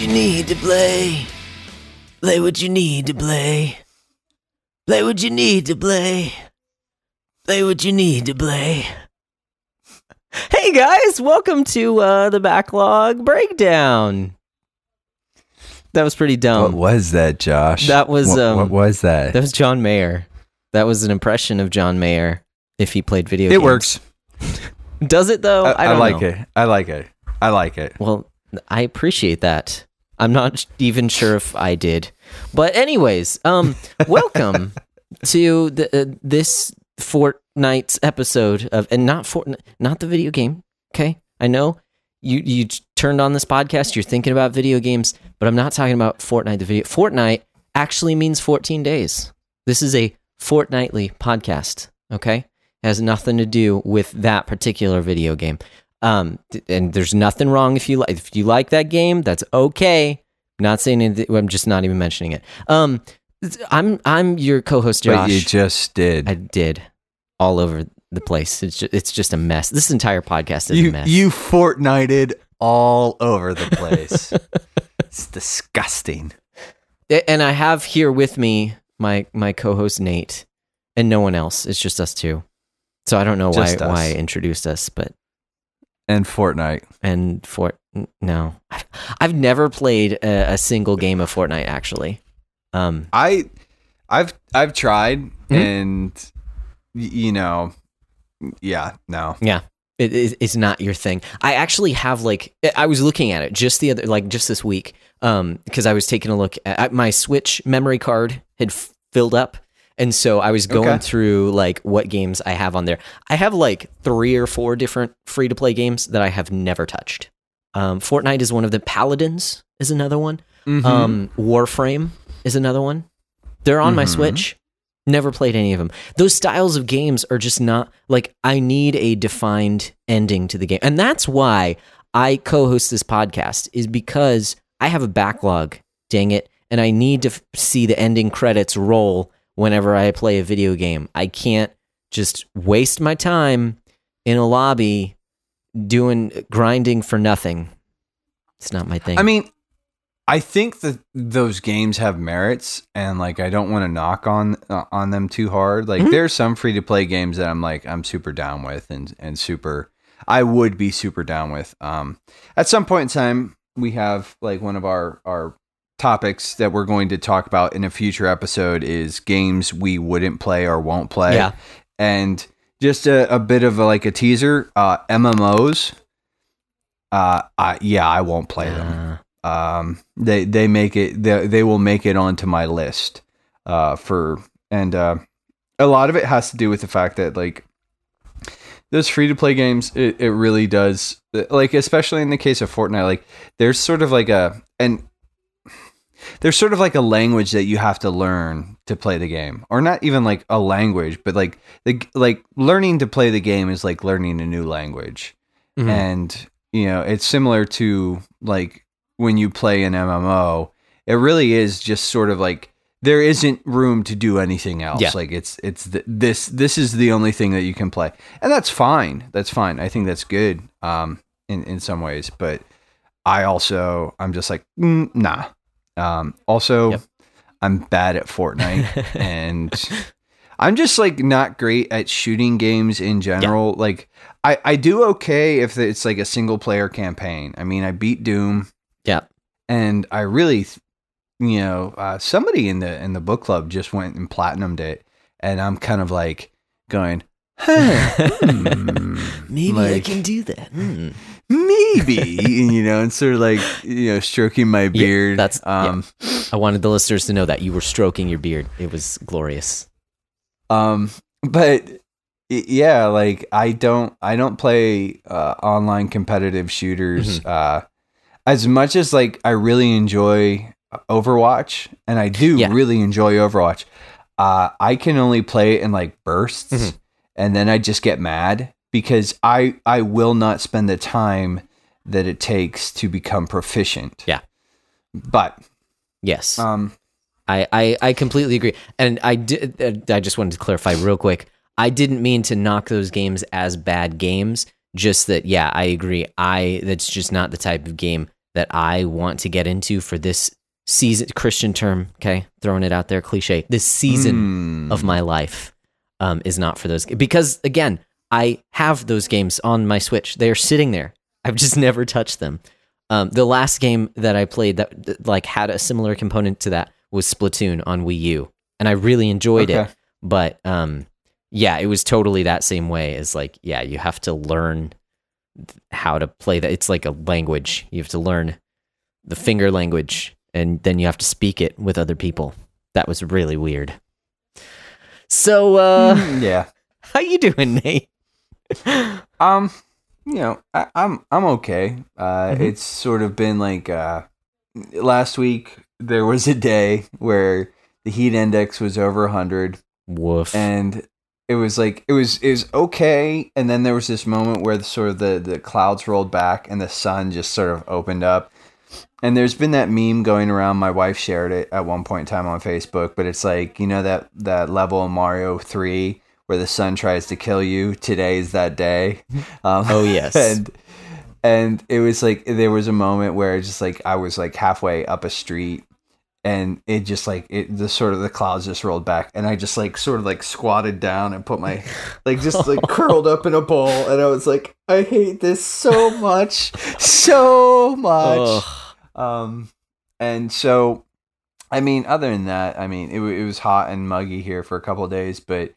Play what you need to play. Play what you need to play. Play what you need to play. Play what you need to play. Hey guys, welcome to uh, the backlog breakdown. That was pretty dumb. What was that, Josh? That was, What, um, what was that? That was John Mayer. That was an impression of John Mayer if he played video games. it games. works. Does it though? I, I don't like know. it. I like it. I like it. Well, I appreciate that. I'm not even sure if I did. But anyways, um welcome to the uh, this fortnight's episode of and not Fortnite not the video game, okay? I know you you turned on this podcast, you're thinking about video games, but I'm not talking about Fortnite the video. Fortnight actually means 14 days. This is a fortnightly podcast, okay? has nothing to do with that particular video game. Um, and there's nothing wrong if you like if you like that game, that's okay. Not saying anything, I'm just not even mentioning it. Um, I'm I'm your co-host But you just did. I did all over the place. It's just, it's just a mess. This entire podcast is you a mess. you Fortnited all over the place. it's disgusting. And I have here with me my my co-host Nate, and no one else. It's just us two. So I don't know why us. why I introduced us, but And Fortnite. and Fort no, I've, never played a, a single game of Fortnite actually. Um, I I've I've tried Mhm. and you know yeah, no. yeah, it, it, it's not your thing. I actually have like I was looking at it just the other like just this week, um, because I was taking a look at my Switch memory card had f- filled up. And so I was going Okay. through like what games I have on there. I have like three or four different free to play games that I have never touched. Um, Fortnite is one of the Paladins is another one. Mhm. Um, Warframe is another one. They're on my Mhm. Switch. Never played any of them. Those styles of games are just not like I need a defined ending to the game. And that's why I co-host this podcast is because I have a backlog, dang it, and I need to f- see the ending credits roll whenever I play a video game. I can't just waste my time in a lobby doing grinding for nothing. It's not my thing. I mean, I think that those games have merits, and like I don't want to knock on uh, on them too hard. Like Mhm. there's some free to play games that I'm like I'm super down with, and and super I would be super down with. Um, at some point in time, we have like one of our our topics that we're going to talk about in a future episode is games we wouldn't play or won't play. Yeah. and just a, a bit of a, like a teaser. Uh, MMOs. Uh, I, yeah, I won't play them Uh, um they they make it they, they will make it onto my list uh for and uh a lot of it has to do with the fact that like those free to play games it, it really does like especially in the case of Fortnite like there's sort of like a and there's sort of like a language that you have to learn to play the game or not even like a language but like the like learning to play the game is like learning a new language. Mhm. and you know it's similar to like when you play an MMO it really is just sort of like there isn't room to do anything else. Yeah. like it's it's th- this this is the only thing that you can play. And that's fine. That's fine. I think that's good um in in some ways. But i also i'm just like mm, nah um also Yep. i'm bad at fortnite and I'm just like not great at shooting games in general. Like I, I do okay if it's like a single player campaign. I mean, I beat Doom. Yeah. And I really, you know, uh, somebody in the in the book club just went and platinumed it, and I'm kind of like going, huh, hmm, Maybe I can do that. Hmm. Maybe, you know, and sort of like you know, stroking my beard. that's- yeah. um, I wanted the listeners to know that you were stroking your beard. It was glorious. Um, but yeah, like I don't, I don't play uh, online competitive shooters. Mm-hmm. Uh, as much as like I really enjoy Overwatch, and I do Yeah. really enjoy Overwatch. Uh, I can only play it in like bursts, Mhm. and then I just get mad because I I will not spend the time that it takes to become proficient. Yeah. But Yes. um, I, I, I completely agree. And I did uh, I just wanted to clarify real quick. I didn't mean to knock those games as bad games. Just that, yeah, I agree. I that's just not the type of game that I want to get into for this season Christian term, okay, throwing it out there cliche. This season Mm. of my life um, is not for those because again, I have those games on my Switch. They are sitting there. I've just never touched them. Um, the last game that I played that, that, like had a similar component to that was Splatoon on Wii U, and I really enjoyed Okay. it. But um, yeah, it was totally that same way. As like, yeah, you have to learn how to play that. It's like a language. You have to learn the finger language, and then you have to speak it with other people. That was really weird. So, uh, Mm, yeah. how you doing, Nate? Um, you know, I, I'm I'm okay. Uh, Mhm. it's sort of been like uh, last week. There was a day where the heat index was over hundred, Woof. and it was like it was it was okay. And then there was this moment where the sort of the the clouds rolled back and the sun just sort of opened up. And there's been that meme going around. My wife shared it at one point in time on Facebook, but it's like you know that that level in Mario Three where the sun tries to kill you. Today's that day. Um, Oh, yes. and and it was like there was a moment where just like I was like halfway up a street, and it just like it the sort of the clouds just rolled back, and I just like sort of like squatted down and put my like just like curled up in a ball, and I was like, I hate this so much, so much. Ugh. Um, and so, I mean, other than that, I mean, it, it was hot and muggy here for a couple of days, but,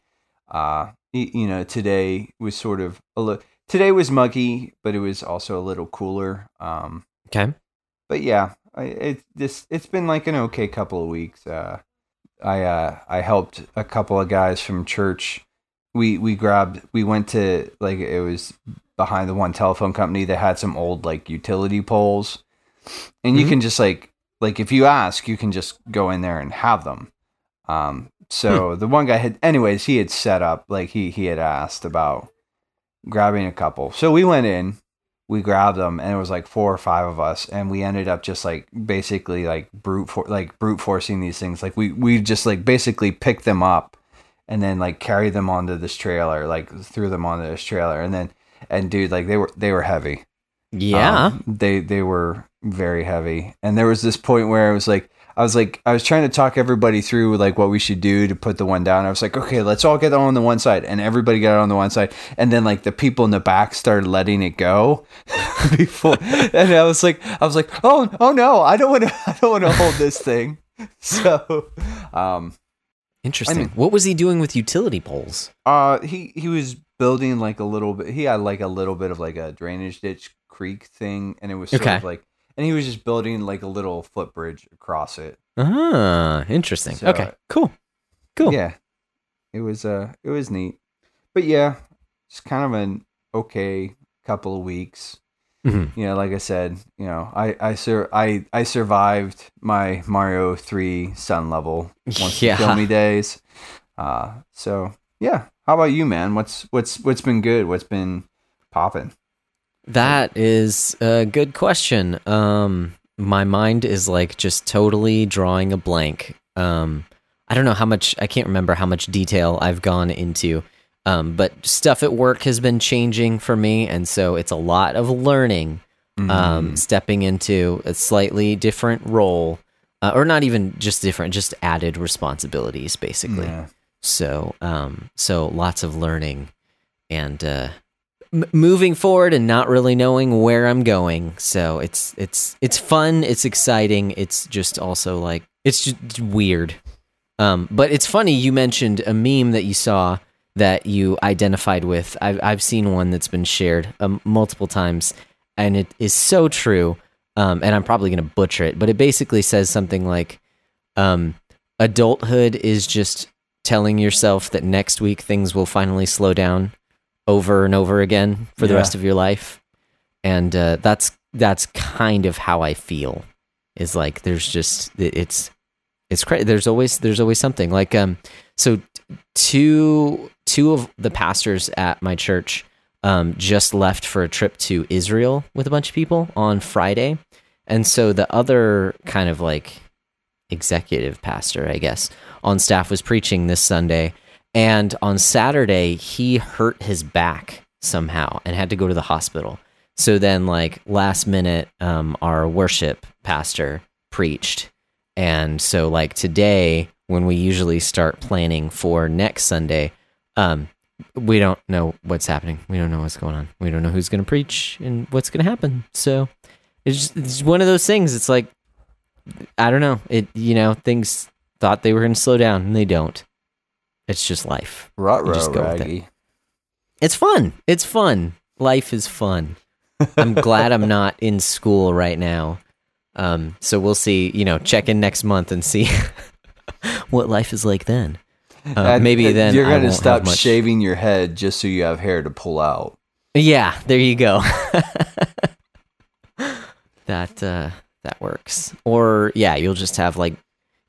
uh, you know, today was sort of a little, today was muggy, but it was also a little cooler. Um, Okay. but yeah, I, it this, it's been like an okay couple of weeks. Uh, I, uh, I helped a couple of guys from church. We, we grabbed, we went to like, it was behind the one telephone company that had some old like utility poles and you Mhm. can just like like if you ask you can just go in there and have them um so the one guy had anyways he had set up like he he had asked about grabbing a couple. So we went in we grabbed them and it was like four or five of us and we ended up just like basically like brute for like brute forcing these things. Like we we just like basically picked them up and then like carried them onto this trailer like threw them onto this trailer and then and dude like they were they were heavy. Yeah. um, they they were very heavy, and there was this point where it was like, I was like, I was trying to talk everybody through like what we should do to put the one down. I was like, okay, let's all get on the one side, and everybody got on the one side, and then like the people in the back started letting it go before, and I was like, I was like, oh, oh no, I don't want to, I don't want to hold this thing. So, um, Interesting. I mean- what was he doing with utility poles? Uh, he he was building like a little bit. He had like a little bit of like a drainage ditch creek thing, and it was sort Okay. of like, and he was just building like a little footbridge across it. Ah, interesting. So- okay. Cool. Cool. Yeah, it was uh, it was neat, but yeah, just kind of an okay couple of weeks. Mhm. You know, like I said, you know, I I sur- I I survived my Mario three sun level once Yeah. you kill me days. Uh, so yeah. How about you, man? What's what's what's been good? What's been popping? That is a good question. Um, my mind is like just totally drawing a blank. Um, I don't know how much, I can't remember how much detail I've gone into. Um, but stuff at work has been changing for me. And so it's a lot of learning, Mm-hmm. um, stepping into a slightly different role, uh, or not even just different, just added responsibilities, basically. Yeah. So, um, so lots of learning and uh, moving forward, and not really knowing where I'm going. So it's it's it's fun. It's exciting. It's just also like it's just weird. Um, but it's funny. You mentioned a meme that you saw that you identified with. I've I've seen one that's been shared um, multiple times, and it is so true. Um, and I'm probably gonna butcher it, but it basically says something like, um, "Adulthood is just telling yourself that next week things will finally slow down over and over again for the Yeah. rest of your life." And uh, that's that's kind of how I feel. Is like there's just it's it's crazy. There's always there's always something like um so two two of the pastors at my church um just left for a trip to Israel with a bunch of people on Friday, and so the other kind of like executive pastor, I guess, on staff was preaching this Sunday, and on Saturday he hurt his back somehow and had to go to the hospital. So then, like last minute, um, our worship pastor preached, and so like today, when we usually start planning for next Sunday, um, we don't know what's happening. We don't know what's going on. We don't know who's going to preach and what's going to happen. So it's just, it's one of those things. It's like I don't know. It you know things thought they were going to slow down and they don't. It's just life. You just go with it. It's fun. It's fun. Life is fun. I'm glad I'm not in school right now. Um, so we'll see. You know, check in next month and see what life is like then. Uh, maybe then you're gonna stop much- shaving your head just so you have hair to pull out. Yeah, there you go. that uh, that works. Or yeah, you'll just have like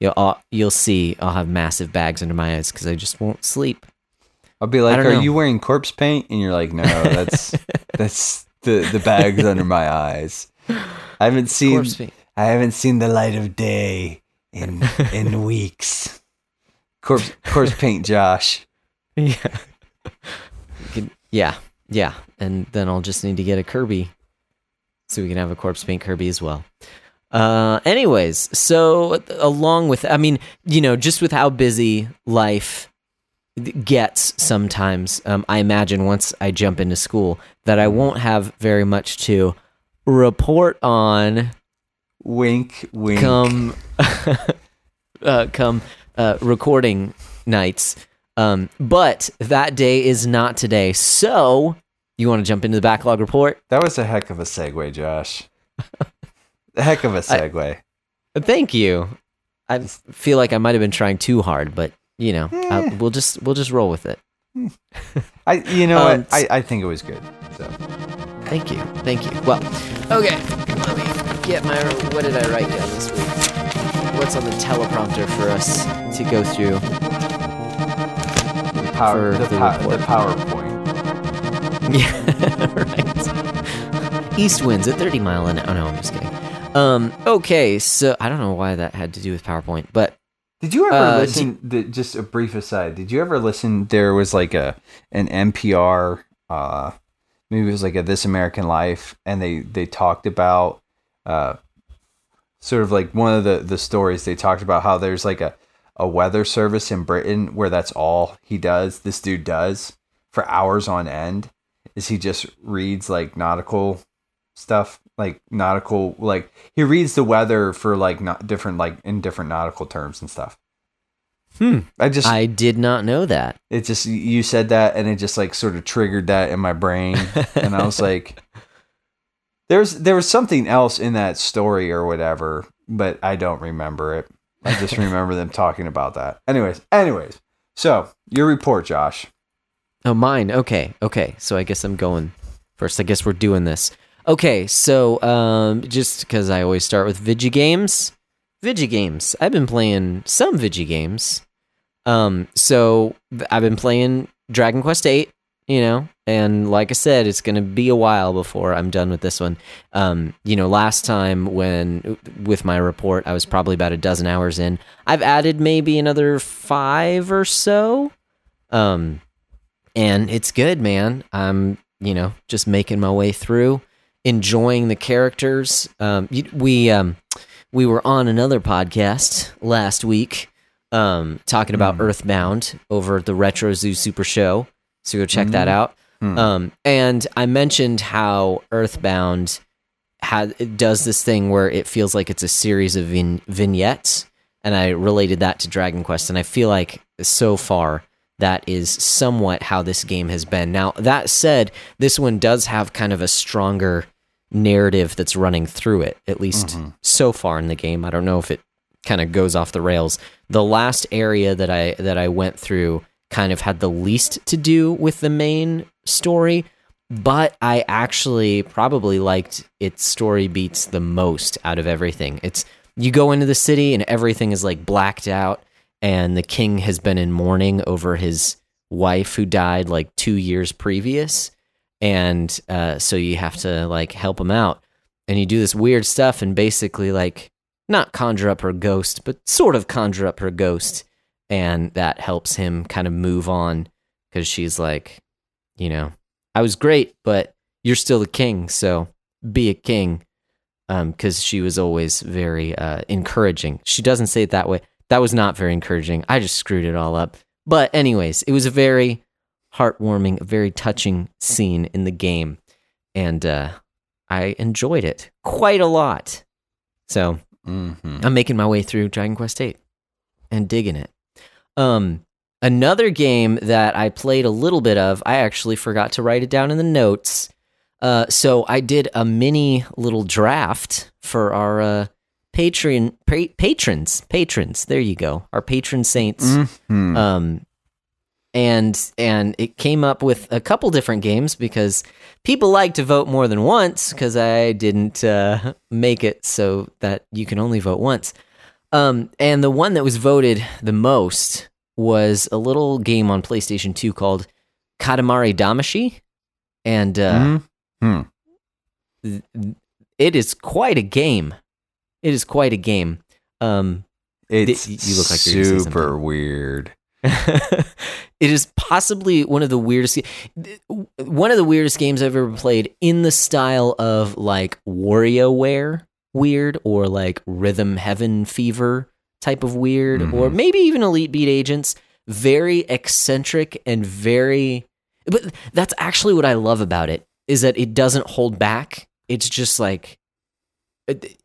you'll I'll, you'll see I'll have massive bags under my eyes because I just won't sleep. I'll be like, "Are know. you wearing corpse paint?" And you're like, "No, that's that's the the bags under my eyes. I haven't seen I haven't seen the light of day in in weeks. Corpse corpse paint, Josh. Yeah. Yeah, yeah, and then I'll just need to get a Kirby, so we can have a corpse paint Kirby as well. Uh, anyways, so along with, I mean, you know, just with how busy life gets sometimes, um, I imagine once I jump into school that I won't have very much to report on Wink, wink. come uh, come uh, recording nights. Um, but that day is not today. So you want to jump into the backlog report? That was a heck of a segue, Josh. heck of a segue. Thank you. I feel like I might have been trying too hard, but you know, uh, we'll just we'll just roll with it. I, you know Um, what? I, I think it was good. So Thank you, thank you. Well, okay. Let me get my. What did I write down this week? What's on the teleprompter for us to go through? power, the, the pow- the PowerPoint. Yeah, right. East winds at 30 mile an hour. Oh, no, I'm just kidding. Um, okay, so I don't know why that had to do with PowerPoint, but Did you ever Uh, listen? the, just a brief aside. Did you ever listen? There was like a an NPR. Uh, maybe it was like a This American Life, and they they talked about uh, sort of like one of the the stories. They talked about how there's like a a weather service in Britain where that's all he does. This dude does for hours on end. Is he just reads like nautical stuff like nautical like he reads the weather for like not different like in different nautical terms and stuff Hmm. i just I did not know that. it just you said that and it just like sort of triggered that in my brain and i was like there's there was something else in that story or whatever but i don't remember it i just remember them talking about that anyways anyways so your report josh Oh, mine. Okay, okay. So I guess I'm going first. I guess we're doing this. Okay, so um, just because I always start with Vigi games, Vigi games. I've been playing some Vigi games. Um, so I've been playing Dragon Quest Eight. You know, and like I said, it's gonna be a while before I'm done with this one. Um, you know, last time when with my report, I was probably about a dozen hours in. I've added maybe another five or so. Um, and it's good, man. I'm, you know, just making my way through, enjoying the characters. Um, we um, we were on another podcast last week, um, talking about Earthbound over the Retro Zoo Super Show. So go check that out. Hmm. Um, and I mentioned how Earthbound had it does this thing where it feels like it's a series of vin- vignettes, and I related that to Dragon Quest, and I feel like so far that is somewhat how this game has been. Now that said, this one does have kind of a stronger narrative that's running through it, at least mm-hmm. so far in the game. I don't know if it kind of goes off the rails. The last area that I that I went through kind of had the least to do with the main story, but I actually probably liked its story beats the most out of everything. It's you go into the city and everything is like blacked out and the king has been in mourning over his wife who died like 2 years previous and uh, so you have to like help him out and you do this weird stuff and basically like not conjure up her ghost but sort of conjure up her ghost and that helps him kind of move on because she's like you know i was great but you're still the king, so be a king. Um, because she was always very uh encouraging. She doesn't say it that way. That was not very encouraging. I just screwed it all up. But anyways, it was a very heartwarming, very touching scene in the game, and uh, I enjoyed it quite a lot. So Mm-hmm. I'm making my way through Dragon Quest VIII and digging it. Um, another game that I played a little bit of, I actually forgot to write it down in the notes. Uh, so I did a mini little draft for our uh, Patreon pa- patrons. Patrons, there you go. Our patron saints. Mhm. Um, and and it came up with a couple different games because people like to vote more than once because I didn't uh, make it so that you can only vote once. Um, and the one that was voted the most was a little game on PlayStation 2 called Katamari Damacy. And uh, Mhm. it is quite a game. It is quite a game. Um, It's you look like super weird. it is possibly one of the weirdest one of the weirdest games I've ever played in the style of like WarioWare weird or like Rhythm Heaven Fever type of weird or Mhm. maybe even Elite Beat Agents very eccentric and very but that's actually what I love about it is that it doesn't hold back it's just like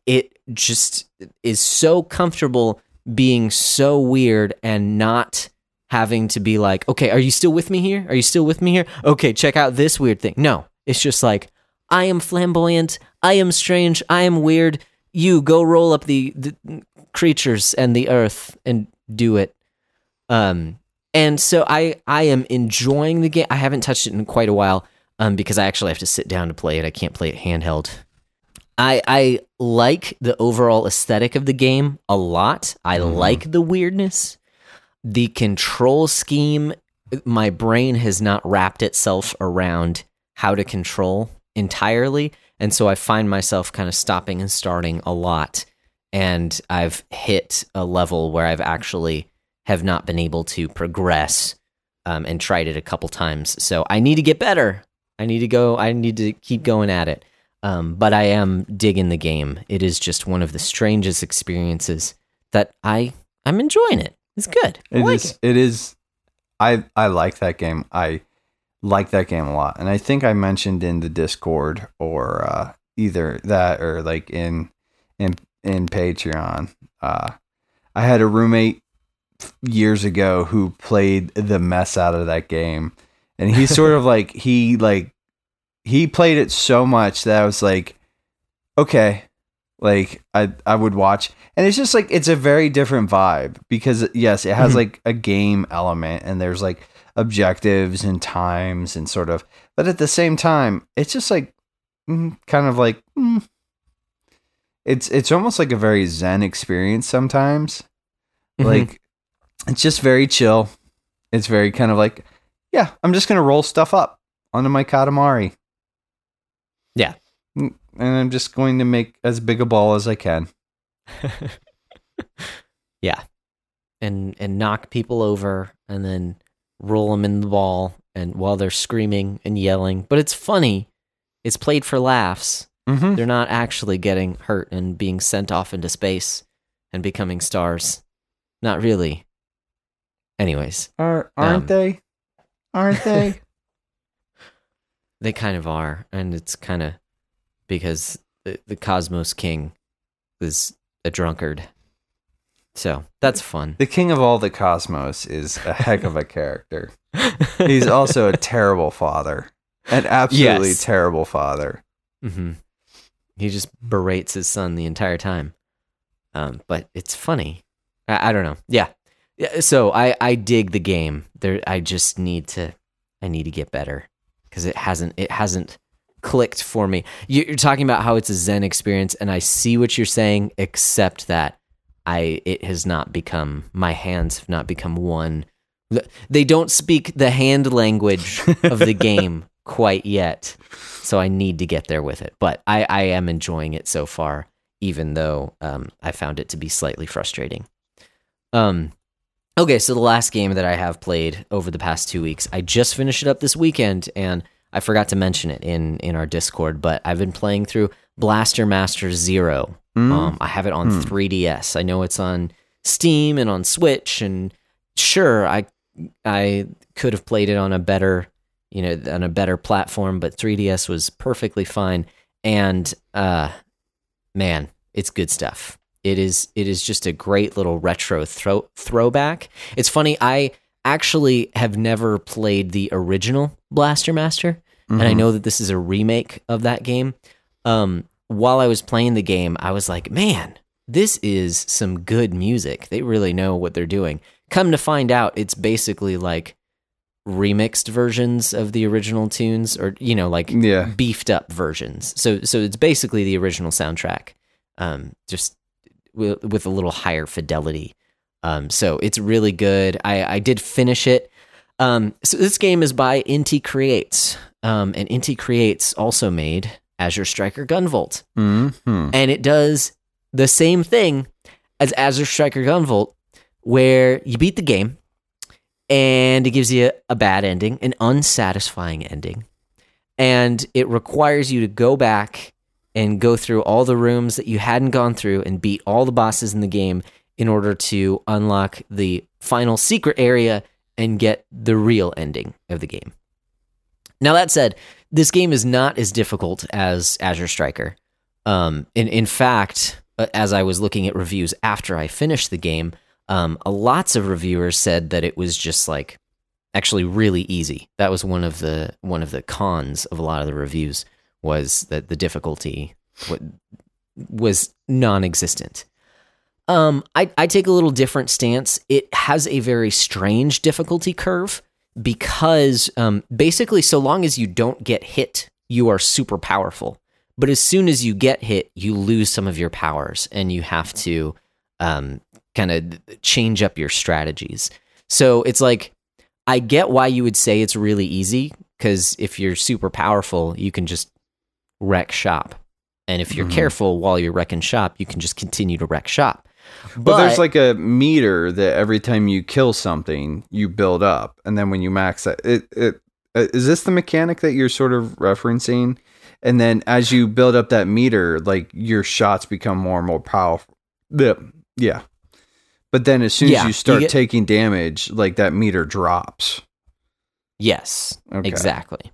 it just is so comfortable being so weird and not having to be like, okay, are you still with me here? Are you still with me here? Okay, check out this weird thing. No, it's just like, I am flamboyant. I am strange. I am weird. You go roll up the, the creatures and the earth and do it. Um, and so I I am enjoying the game. I haven't touched it in quite a while. Um, because I actually have to sit down to play it. I can't play it handheld. I I like the overall aesthetic of the game a lot. I Mhm. like the weirdness. The control scheme, my brain has not wrapped itself around how to control entirely, and so I find myself kind of stopping and starting a lot. And I've hit a level where I've actually have not been able to progress um, and tried it a couple times. So I need to get better. I need to go. I need to keep going at it. Um, but I am digging the game. It is just one of the strangest experiences that I I'm enjoying it. It's good. I It like is. it. It is. I I like that game. I like that game a lot, and I think I mentioned in the Discord or uh, either that or like in in in Patreon. Uh, I had a roommate years ago who played the mess out of that game, and he sort of like he like he played it so much that I was like, okay, like I I would watch, and it's just like it's a very different vibe because yes, it has Mhm. like a game element, and there's like objectives and times and sort of, but at the same time, it's just like mm, kind of like mm, it's it's almost like a very zen experience sometimes. Mhm. Like it's just very chill. It's very kind of like, yeah, I'm just gonna roll stuff up onto my Katamari. Yeah. And I'm just going to make as big a ball as I can. yeah, and and knock people over and then roll them in the ball and while they're screaming and yelling. But it's funny. It's played for laughs. Mm-hmm. They're not actually getting hurt and being sent off into space and becoming stars. Not really. Anyways, Are aren't Um, they? Aren't they? they kind of are, and it's kind of because the, the Cosmos King is a drunkard. So that's fun. the king of all the cosmos is a heck of a character. He's also a terrible father. An absolutely Yes. terrible father. hmm He just berates his son the entire time. Um, but it's funny. I, I don't know. Yeah. yeah. So I I dig the game. There. I just need to. I need to get better because it hasn't. It hasn't clicked for me. You- You're talking about how it's a Zen experience, and I see what you're saying. Except that I it has not become. My hands have not become one. They don't speak the hand language of the game quite yet. So I need to get there with it. But I, I am enjoying it so far, even though um, I found it to be slightly frustrating. Um, okay, so the last game that I have played over the past two weeks, I just finished it up this weekend, and I forgot to mention it in in our Discord, but I've been playing through Blaster Master Zero. Mm. Um, I have it on 3DS. I know it's on Steam and on Switch, and sure, I I could have played it on a better you know on a better platform, but 3DS was perfectly fine. And uh, man, it's good stuff. It is it is just a great little retro throw throwback. It's funny, I actually have never played the original Blaster Master, and I Mhm. know that this is a remake of that game. Um, while I was playing the game, I was like, man, this is some good music. They really know what they're doing. Come to find out, it's basically like remixed versions of the original tunes, or you know, like Yeah. beefed up versions. So, so it's basically the original soundtrack, um, just with, with a little higher fidelity. Um, so it's really good. I, I did finish it. Um, so this game is by Inti Creates, um, and Inti Creates also made Azure Striker Gunvolt, Mhm. and it does the same thing as Azure Striker Gunvolt, where you beat the game, and it gives you a bad ending, an unsatisfying ending, and it requires you to go back and go through all the rooms that you hadn't gone through and beat all the bosses in the game in order to unlock the final secret area and get the real ending of the game. Now that said, this game is not as difficult as Azure Striker. Um, in in fact, uh, as I was looking at reviews after I finished the game, um, lots of reviewers said that it was just like actually really easy. That was one of the one of the cons of a lot of the reviews was that the difficulty was non-existent. Um, I, I take a little different stance. It has a very strange difficulty curve because um, basically, so long as you don't get hit, you are super powerful. But as soon as you get hit, you lose some of your powers and you have to um, kind of change up your strategies. So it's like, I get why you would say it's really easy because if you're super powerful, you can just wreck shop. And if you're Mhm. careful while you're wrecking shop, you can just continue to wreck shop. But there's like a meter that every time you kill something, you build up, and then when you max that, it it uh, this the mechanic that you're sort of referencing? And then as you build up that meter, like your shots become more and more powerful. Yeah, yeah. But then as soon Yeah, as you you start get- taking damage, like that meter drops. Yes, Okay. exactly,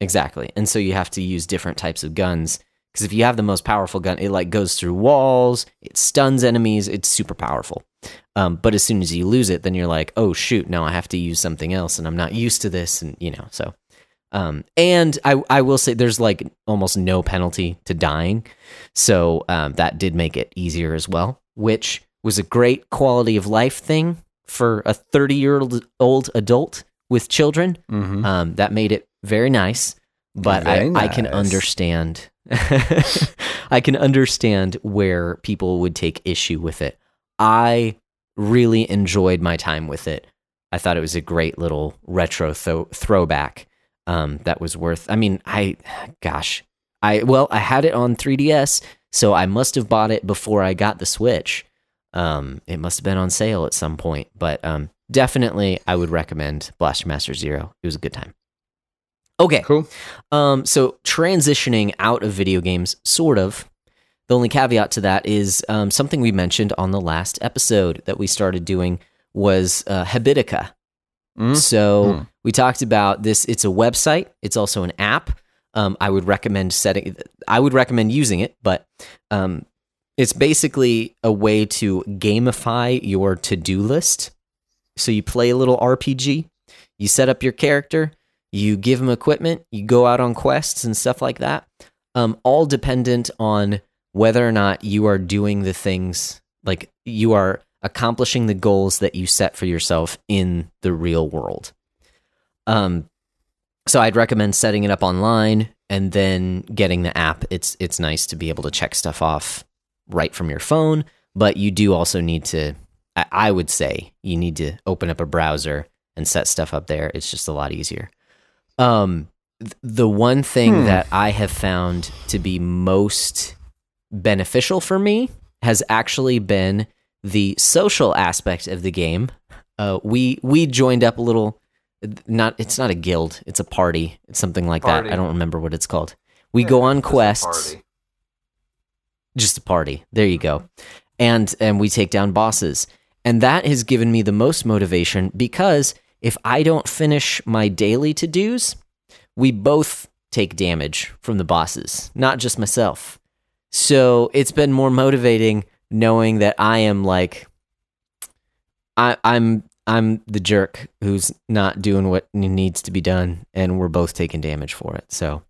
exactly. And so you have to use different types of guns because if you have the most powerful gun, it like goes through walls, it stuns enemies, it's super powerful. Um, but as soon as you lose it, then you're like, oh shoot, now I have to use something else, and I'm not used to this, and you know, so. Um, and I I will say there's like almost no penalty to dying, so um, that did make it easier as well, which was a great quality of life thing for a 30 year old old adult with children. Mm-hmm. Um, that made it very nice, but I, Very I can understand. I can understand where people would take issue with it. I really enjoyed my time with it. I thought it was a great little retro tho- throwback. Um, that was worth. I mean, I, gosh, I well, I had it on 3DS, so I must have bought it before I got the Switch. Um, it must have been on sale at some point, but um, definitely I would recommend Blaster Master Zero. It was a good time. Okay, Cool. um, so transitioning out of video games, sort of. The only caveat to that is um, something we mentioned on the last episode that we started doing was uh, Habitica. Mm. So Mm. we talked about this. It's a website. It's also an app. Um, I would recommend setting. I would recommend using it, but um, it's basically a way to gamify your to-do list. So you play a little RPG. You set up your character. You give them equipment. You go out on quests and stuff like that. Um, all dependent on whether or not you are doing the things like you are accomplishing the goals that you set for yourself in the real world. Um, so I'd recommend setting it up online and then getting the app. It's it's nice to be able to check stuff off right from your phone, but you do also need to. I, I would say you need to open up a browser and set stuff up there. It's just a lot easier. Um, th- the one thing Hmm. that I have found to be most beneficial for me has actually been the social aspect of the game. Uh, we we joined up a little not it's not a guild it's a party it's something like Party. that i don't remember what it's called. We Yeah, go on a quests. just a party. There you go. And and we take down bosses. And that has given me the most motivation because if i don't finish my daily to-dos we both take damage from the bosses not just myself so it's been more motivating knowing that i am like I, I'm I'm the jerk who's not doing what needs to be done, and we're both taking damage for it. So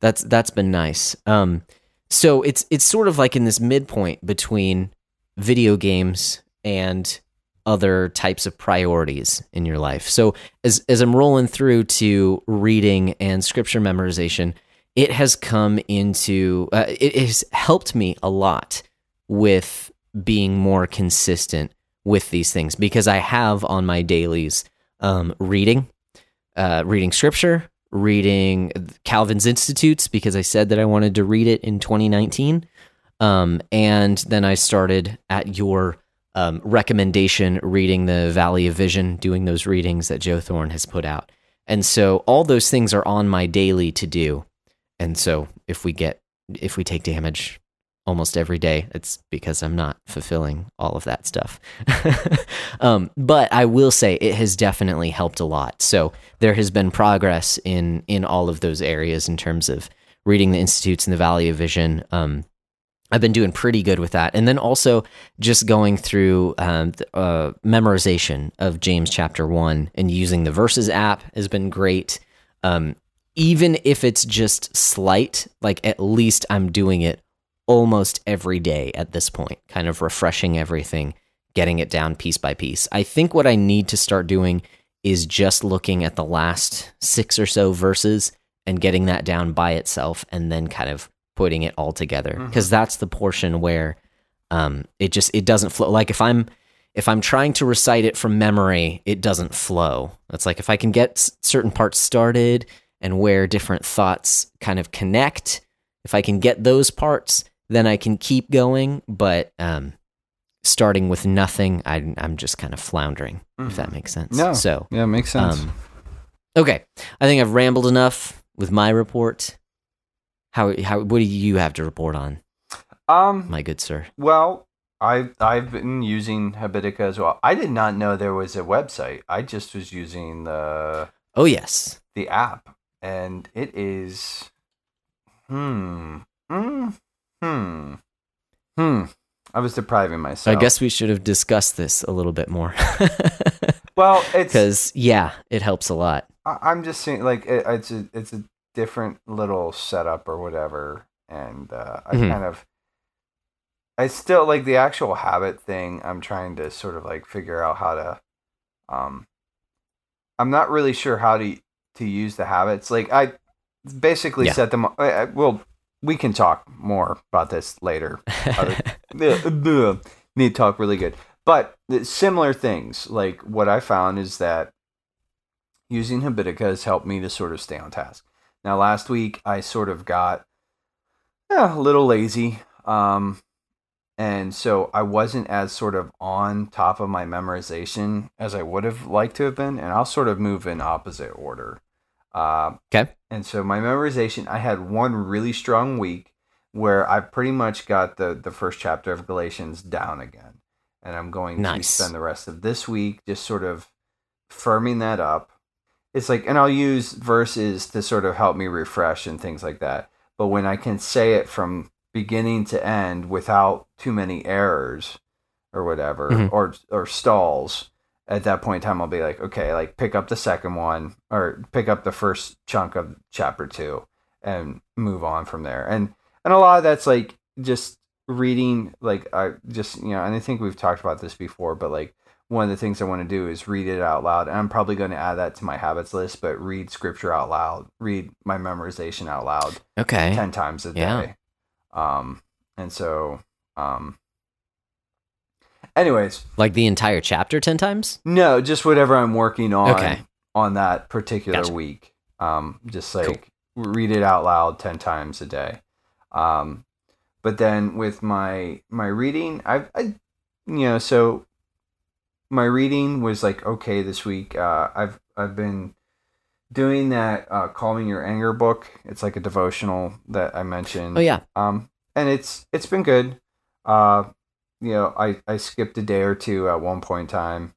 that's that's been nice. Um, so it's it's sort of like in this midpoint between video games and other types of priorities in your life. So as as I'm rolling through to reading and scripture memorization, it has come into uh, it has helped me a lot with being more consistent with these things because I have on my dailies um, reading, uh, reading scripture, reading Calvin's Institutes because I said that I wanted to read it in 2019. Um, and then I started at your um, recommendation reading the Valley of Vision, doing those readings that Joe Thorn has put out. And so all those things are on my daily to do. And so if we get, if we take damage almost every day, it's because I'm not fulfilling all of that stuff. um, but I will say it has definitely helped a lot. So there has been progress in in all of those areas in terms of reading the institutes in the Valley of Vision. Um, I've been doing pretty good with that, and then also just going through um, uh, memorization of James chapter one and using the Verses app has been great. Um, even if it's just slight, like at least I'm doing it almost every day at this point, kind of refreshing everything, getting it down piece by piece. I think what I need to start doing is just looking at the last six or so verses and getting that down by itself and then kind of putting it all together because that's the portion where um, it just it doesn't flow. Like if i'm if i'm trying to recite it from memory it doesn't flow. It's like if i can get s- certain parts started and where different thoughts kind of connect if i can get those parts then i can keep going. But um starting with nothing I, i'm just kind of floundering if that makes sense. No. so Yeah, it makes sense. um, okay, I think I've rambled enough with my report. How how what do you have to report on, um, my good sir? Well, I've I've been using Habitica as well. I did not know there was a website. I just was using the Oh yes, the app, and it is hmm hmm hmm hmm. I was depriving myself. I guess we should have discussed this a little bit more Well, it's because yeah, it helps a lot. I- I'm just saying, like it, it's a it's a different little setup or whatever, and uh, I Mhm. kind of, I still like the actual habit thing. I'm trying to sort of like figure out how to, um, I'm not really sure how to to use the habits. Like I basically Yeah. set them. I, I, well, we can talk more about this later. Other- Ugh, ugh. need to talk really good. But similar things, like what I found is that using Habitica has helped me to sort of stay on task. Now, last week I sort of got yeah, a little lazy. Um, and so I wasn't as sort of on top of my memorization as I would have liked to have been. And I'll sort of move in opposite order. Uh, Okay. and so my memorization, I had one really strong week where I pretty much got the the first chapter of Galatians down again, and I'm going Nice. to spend the rest of this week just sort of firming that up. It's like, and I'll use verses to sort of help me refresh and things like that. But when I can say it from beginning to end without too many errors or whatever, Mhm. or or stalls, at that point in time, I'll be like, okay, like pick up the second one or pick up the first chunk of chapter two and move on from there. And and a lot of that's like just reading, like I just you know, and I think we've talked about this before, but like one of the things I want to do is read it out loud. And I'm probably going to add that to my habits list, but read scripture out loud, read my memorization out loud Okay. 10 times a Yeah. day. Um, and so, um, anyways, Like the entire chapter ten times. no, just whatever I'm working on Okay. on that particular Gotcha. week. Um, just like read it out loud 10 times a day. Um, but then with my, my reading, I've, I, you know, so my reading was like, okay, this week, uh, I've, I've been doing that uh, calming your anger book. It's like a devotional that I mentioned. Oh yeah. Um, and it's it's been good. Uh, you know, I I skipped a day or two at one point in time.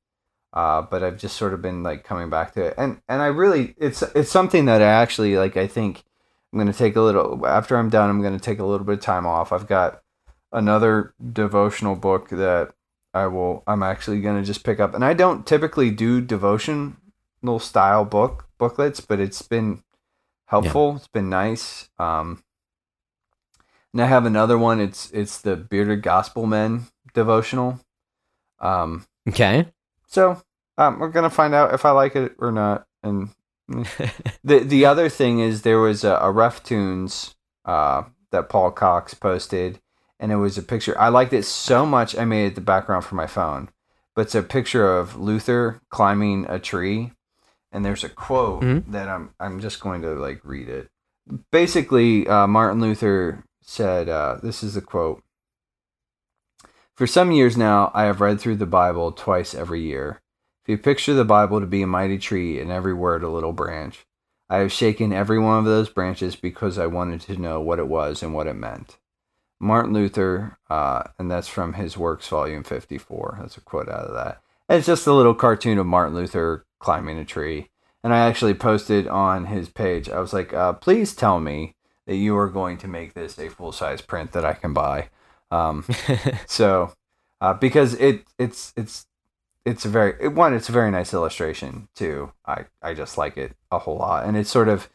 Uh, but I've just sort of been like coming back to it, and and I really it's it's something that I actually like. I think I'm gonna take a little after I'm done. I'm gonna take a little bit of time off. I've got another devotional book that I will. I'm actually gonna just pick up, and I don't typically do devotional style book booklets, but it's been helpful. Yeah. It's been nice. Um, and I have another one. It's it's the Bearded Gospel Men devotional. Um, okay. So um, we're gonna find out if I like it or not. And the the other thing is there was a, a tunes uh, that Paul Cox posted, and it was a picture. I liked it so much I made it the background for my phone. But it's a picture of Luther climbing a tree, and there's a quote mm-hmm. that I'm I'm just going to like read it. Basically, uh, Martin Luther said, uh, "This is the quote." For some years now, I have read through the Bible twice every year. If you picture the Bible to be a mighty tree and every word a little branch, I have shaken every one of those branches because I wanted to know what it was and what it meant. Martin Luther, uh, and that's from his works, volume 54. That's a quote out of that. And it's just a little cartoon of Martin Luther climbing a tree. And I actually posted on his page, I was like, uh, please tell me that you are going to make this a full size print that I can buy. Um, so uh, because it it's it's it's a very it, one it's a very nice illustration too. I I just like it a whole lot, and it's sort of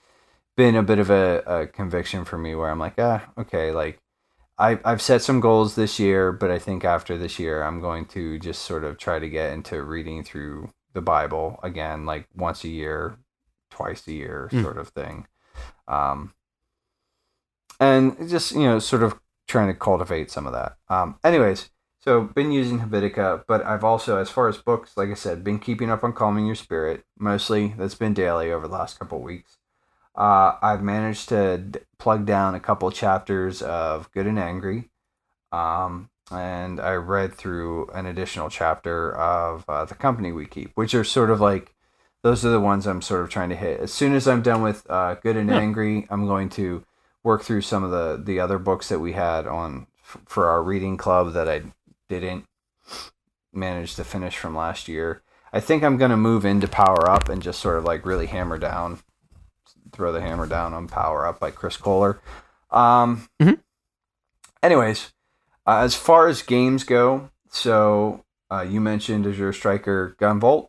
been a bit of a, a conviction for me where I'm like ah okay like I I've set some goals this year, but I think after this year I'm going to just sort of try to get into reading through the Bible again, like once a year, twice a year, mm. sort of thing. Um, and just you know sort of trying to cultivate some of that. Um, anyways, so been using Habitica, but I've also, as far as books, like I said, been keeping up on calming your spirit. Mostly that's been daily over the last couple weeks. Uh, I've managed to d- plug down a couple chapters of Good and Angry, um, and I read through an additional chapter of uh, The Company We Keep, which are sort of like those are the ones I'm sort of trying to hit. As soon as I'm done with uh, Good and Angry, I'm going to work through some of the the other books that we had on f- for our reading club that I didn't manage to finish from last year. I think I'm going to move into Power Up and just sort of like really hammer down, throw the hammer down on Power Up by Chris Kohler. Um, mm-hmm. Anyways, uh, as far as games go, so uh, you mentioned Azure Striker Gunvolt.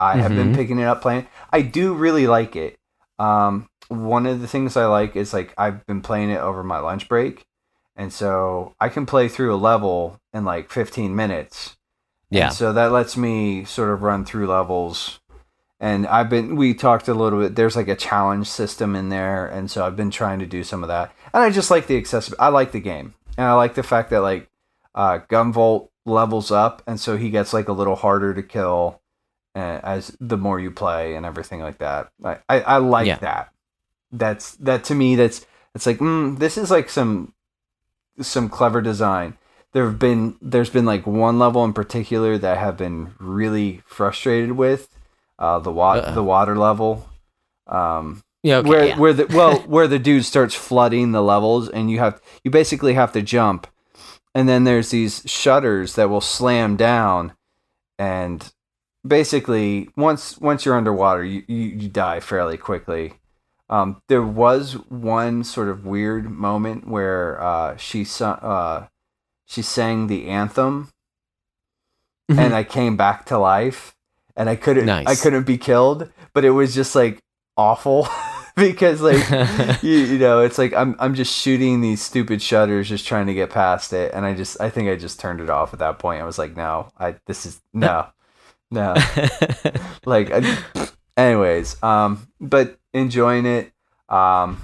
I mm-hmm. have been mm-hmm. picking it up playing. I do really like it. Um, one of the things I like is like I've been playing it over my lunch break, and so I can play through a level in like 15 minutes. Yeah. And so that lets me sort of run through levels. And I've been we talked a little bit. There's like a challenge system in there, and so I've been trying to do some of that. And I just like the accessibility. I like the game, and I like the fact that like uh, Gunvolt levels up, and so he gets like a little harder to kill uh, as the more you play and everything like that. I I, I like yeah. that that's that to me that's it's like mm, this is like some some clever design there have been there's been like one level in particular that I have been really frustrated with uh the water the water level um yeah, okay, where yeah. where the well where the dude starts flooding the levels and you have you basically have to jump. And then there's these shutters that will slam down and basically once once you're underwater you, you, you die fairly quickly. Um, there was one sort of weird moment where uh, she uh, she sang the anthem, mm-hmm. and I came back to life, and I couldn't nice. I couldn't be killed, but it was just like awful because like you, you know it's like I'm I'm just shooting these stupid shutters, just trying to get past it, and I just I think I just turned it off at that point. I was like, no, I this is no, no, like. I, anyways, um, but enjoying it. Um,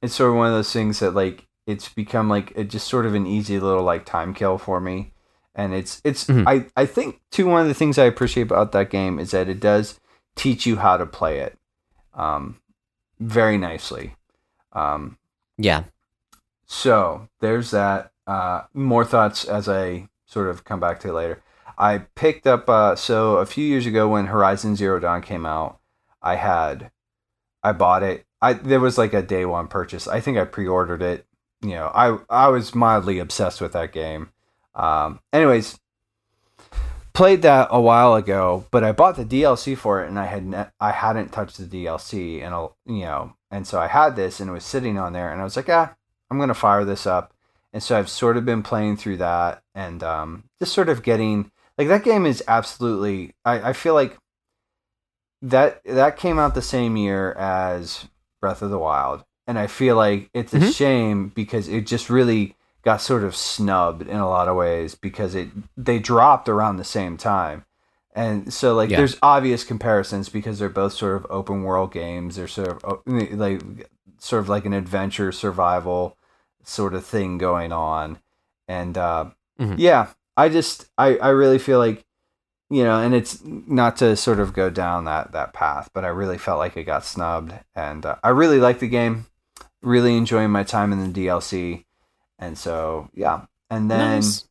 it's sort of one of those things that like it's become like it just sort of an easy little like time kill for me. And it's it's mm-hmm. I I think too one of the things I appreciate about that game is that it does teach you how to play it, um, very nicely. Um, yeah. So there's that. Uh, more thoughts as I sort of come back to later. I picked up uh, so a few years ago when Horizon Zero Dawn came out. I had, I bought it. I there was like a day one purchase. I think I pre-ordered it. You know, I I was mildly obsessed with that game. Um, anyways, played that a while ago, but I bought the DLC for it, and I had ne- I hadn't touched the DLC, and I'll, you know, and so I had this, and it was sitting on there, and I was like, ah, I'm gonna fire this up, and so I've sort of been playing through that, and um, just sort of getting like that game is absolutely. I I feel like that that came out the same year as Breath of the Wild, and I feel like it's a Mhm. shame because it just really got sort of snubbed in a lot of ways because it they dropped around the same time. And so like Yeah. there's obvious comparisons because they're both sort of open world games. They're sort of like sort of like an adventure survival sort of thing going on. And uh Mhm. yeah, I just I I really feel like you know, and it's not to sort of go down that that path, but I really felt like it got snubbed and uh, I really like the game. Really enjoying my time in the DLC. And so, yeah. And then Nice.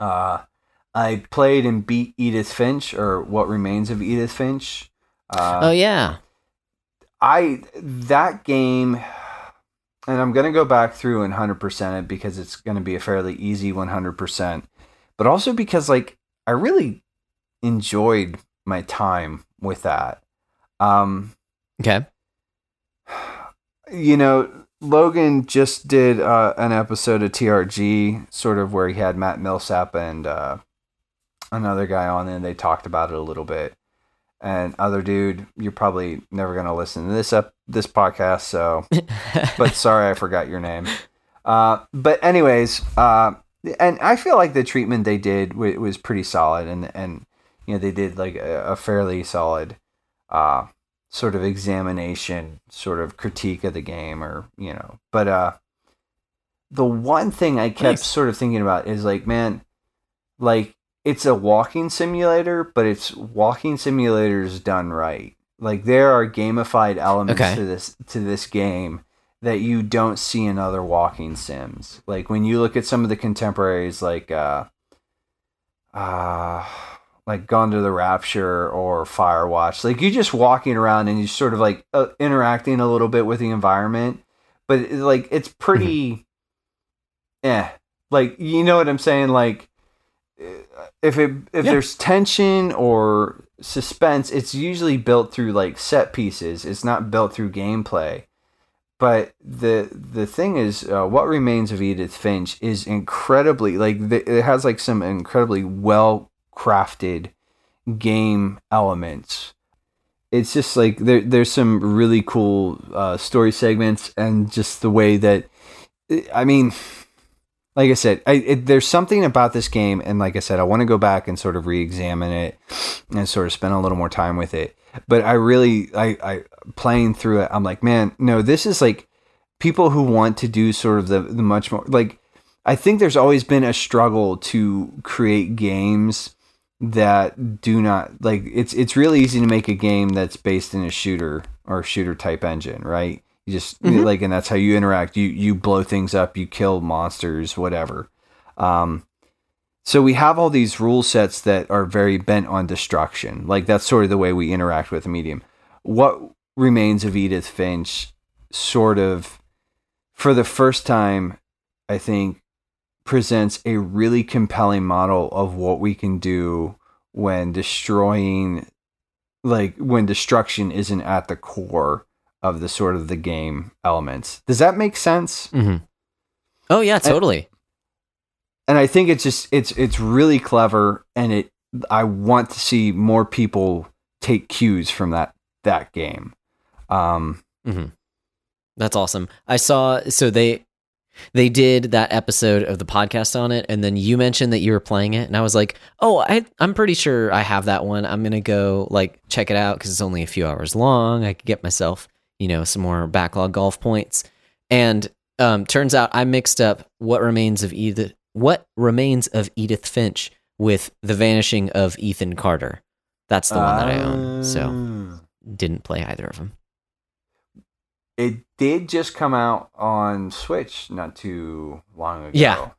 uh, I played and beat Edith Finch, or what remains of Edith Finch. Uh, oh yeah. I that game, and I'm gonna go back through and hundred percent it because it's gonna be a fairly easy one hundred percent, but also because like I really enjoyed my time with that. Um, Okay. you know, Logan just did uh, an episode of TRG, sort of where he had Matt Millsap and uh, another guy on, and they talked about it a little bit. And other dude, you're probably never gonna listen to this up this podcast, so but sorry I forgot your name. Uh, but anyways, uh, and I feel like the treatment they did w- was pretty solid, and and you know they did like a, a fairly solid uh, sort of examination, sort of critique of the game, or you know. But uh, the one thing I kept Nice. sort of thinking about is like, man, like it's a walking simulator, but it's walking simulators done right. Like there are gamified elements Okay. to this to this game that you don't see in other walking sims. Like when you look at some of the contemporaries, like uh, uh, like Gone to the Rapture or Firewatch, like you're just walking around and you're sort of like uh, interacting a little bit with the environment, but it- like it's pretty, eh. Like you know what I'm saying? Like uh, if it if Yeah. there's tension or suspense, it's usually built through like set pieces. It's not built through gameplay. But the the thing is, uh, what remains of Edith Finch is incredibly like the, it has like some incredibly well crafted game elements. It's just like there there's some really cool uh, story segments and just the way that I mean, like I said, I, it, there's something about this game, and like I said, I want to go back and sort of re-examine it and sort of spend a little more time with it. But I really, I, I playing through it, I'm like, man, no, this is like people who want to do sort of the, the much more like. I think there's always been a struggle to create games that do not like it's it's really easy to make a game that's based in a shooter or shooter type engine, right? You just Mhm. like and that's how you interact. You you blow things up, you kill monsters, whatever. Um so we have all these rule sets that are very bent on destruction. Like that's sort of the way we interact with the medium. What remains of Edith Finch sort of for the first time I think presents a really compelling model of what we can do when destroying like when destruction isn't at the core of the sort of the game elements. Does that make sense? hmm Oh yeah, totally. And I think it's just it's it's really clever and it I want to see more people take cues from that that game. Um hmm That's awesome. I saw so they they did that episode of the podcast on it, and then you mentioned that you were playing it, and I was like, oh, I I'm pretty sure I have that one. I'm gonna go like check it out because it's only a few hours long. I could get myself you know some more backlog golf points, and um, turns out I mixed up what remains of Edith what remains of Edith Finch with the vanishing of Ethan Carter. That's the one that I own. So uh, didn't play either of them. It did just come out on Switch not too long ago. Yeah.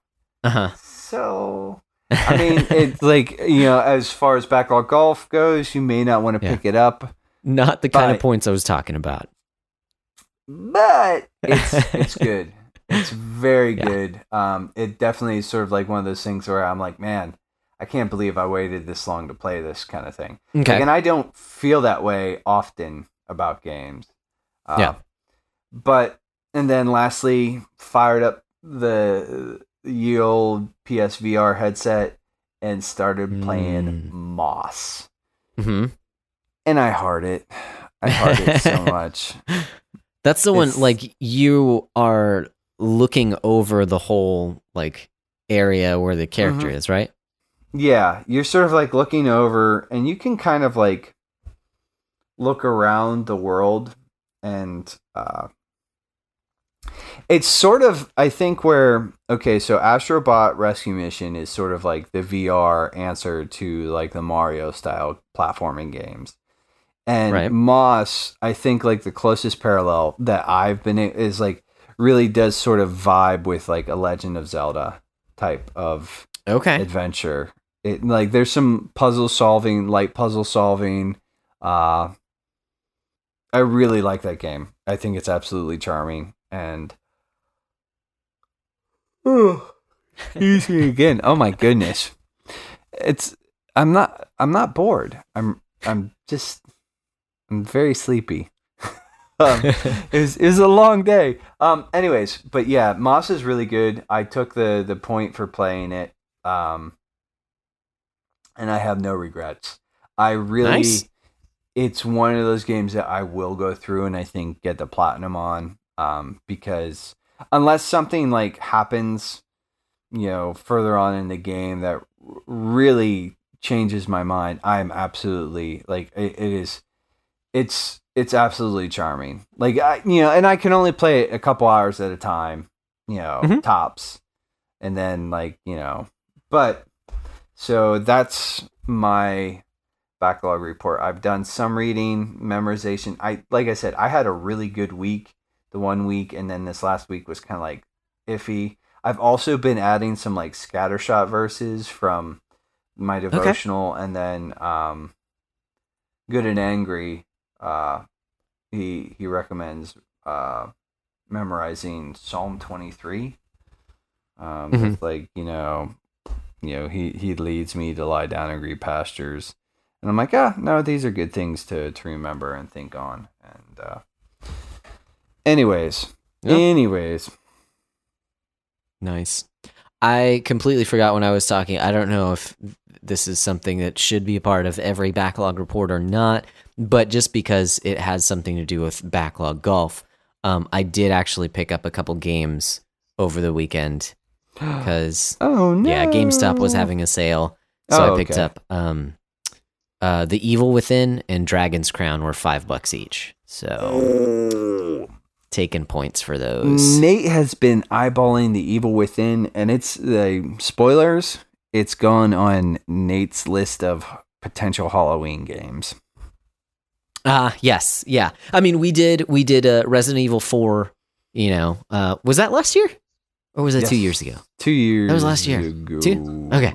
Uh huh. So I mean, it's like you know, as far as backlog golf goes, you may not want to Yeah. pick it up, Not the kind of points I was talking about. but it's it's good. It's very Yeah. good. Um, it definitely is sort of like one of those things where I'm like, man, I can't believe I waited this long to play this kind of thing. Like, Okay. and I don't feel that way often about games. Uh, Yeah. But and then lastly, fired up the ye old PSVR headset and started playing Mm. Moss. hmm And I heart it. I heart it so much. That's the one. Like you are looking over the whole like area where the character Mhm. is, right? Yeah, you're sort of like looking over, and you can kind of like look around the world, and uh, it's sort of I think where okay, so Astrobot Rescue Mission is sort of like the VR answer to like the Mario style platforming games. And Right. Moss, I think like the closest parallel that I've been in is like really does sort of vibe with like a Legend of Zelda type of Okay. adventure. It like there's some puzzle solving, light puzzle solving. Uh I really like that game. I think it's absolutely charming and excuse me again. Oh my goodness. It's I'm not I'm not bored. I'm I'm just I'm very sleepy. um, it was it was a long day. Um, anyways, but yeah, Moss is really good. I took the the point for playing it, um, and I have no regrets. I really, Nice. it's one of those games that I will go through and I think get the platinum on, um, because unless something like happens, you know, further on in the game that really changes my mind, I'm absolutely like it, it is it's it's absolutely charming. Like I, you know, and I can only play it a couple hours at a time, you know, Mhm. tops, and then like you know, but so that's my backlog report. I've done some reading, memorization. I like I said, I had a really good week, the one week, and then this last week was kind of like iffy. I've also been adding some like scattershot verses from my devotional, and then um, good and angry uh, he he recommends uh, memorizing Psalm 23. Um, Mhm. with like you know, you know he he leads me to lie down in green pastures, and I'm like ah no these are good things to to remember and think on. And uh, anyways, Yeah. anyways, Nice. I completely forgot when I was talking. I don't know if this is something that should be a part of every backlog report or not, but just because it has something to do with backlog golf, um, I did actually pick up a couple games over the weekend because oh no yeah, GameStop was having a sale, so Oh, I picked okay. up um, uh, The Evil Within and Dragon's Crown were five bucks each. So taking points for those. Nate has been eyeballing the Evil Within, and it's the spoilers. It's gone on Nate's list of potential Halloween games. Ah, yes, yeah. I mean, we did we did uh, Resident Evil Four. You know, uh, was that last year or was that two years ago? Two years. That was last year. Ago. Two? Okay.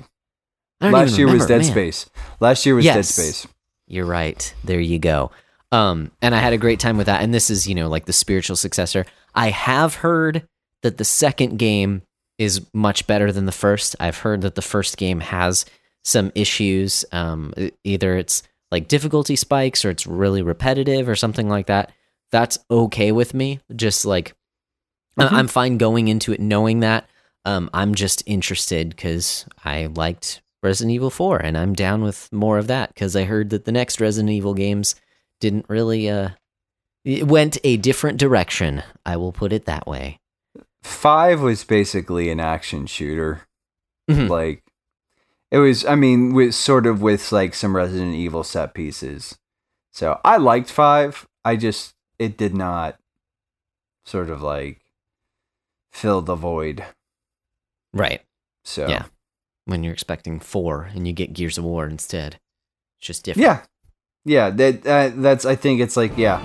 Last year was Dead man. Space. Last year was Dead Space. You're right. There you go. Um, and I had a great time with that. And this is, you know, like the spiritual successor. I have heard that the second game is much better than the first. I've heard that the first game has some issues. Um, either it's like difficulty spikes or it's really repetitive or something like that. That's okay with me. Just like Mhm. I'm fine going into it knowing that. Um, I'm just interested because I liked Resident Evil 4 and I'm down with more of that because I heard that the next Resident Evil games didn't really uh it went a different direction. I will put it that way. Five was basically an action shooter. Mhm. Like it was. I mean, with sort of with like some Resident Evil set pieces. So I liked five. I just it did not sort of like fill the void. Right. So Yeah. When you're expecting 4 and you get Gears of War instead. It's just different. Yeah yeah, that uh, that's I think it's like yeah.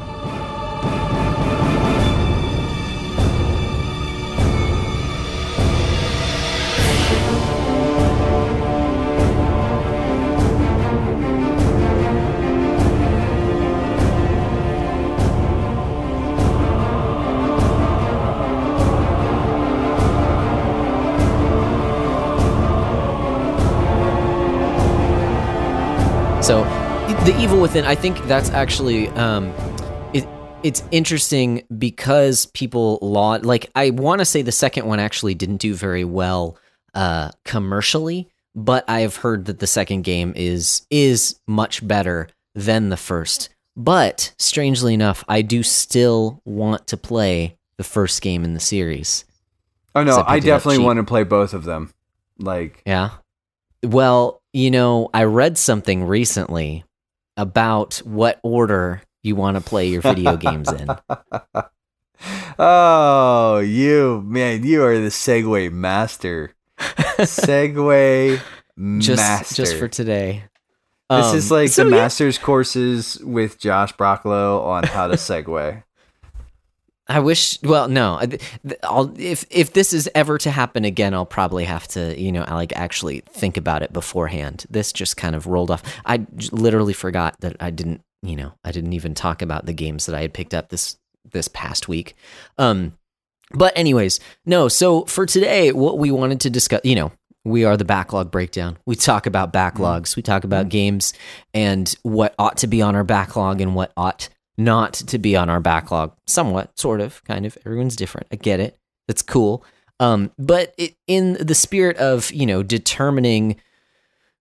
So the evil within, I think that's actually um, it. It's interesting because people law like I want to say the second one actually didn't do very well uh, commercially, but I've heard that the second game is is much better than the first. But strangely enough, I do still want to play the first game in the series. Oh no, I I picked it up definitely want to play both of them. Like, Yeah. Well, you know, I read something recently about what order you want to play your video games in. oh, you man, you are the segue master. segue master. just for today. this is Um, like so the yeah. master's courses with Josh Brocklow on how to segue. I wish. Well, no. I'll if if this is ever to happen again, I'll probably have to, you know, like actually think about it beforehand. This just kind of rolled off. I literally forgot that I didn't, you know, I didn't even talk about the games that I had picked up this this past week. Um, but anyways, no. So for today, what we wanted to discuss, you know, we are the backlog breakdown. We talk about backlogs. We talk about games and what ought to be on our backlog and what ought not to be on our backlog. Somewhat, sort of, kind of. Everyone's different. I get it. That's cool. Um, but it, in the spirit of you know determining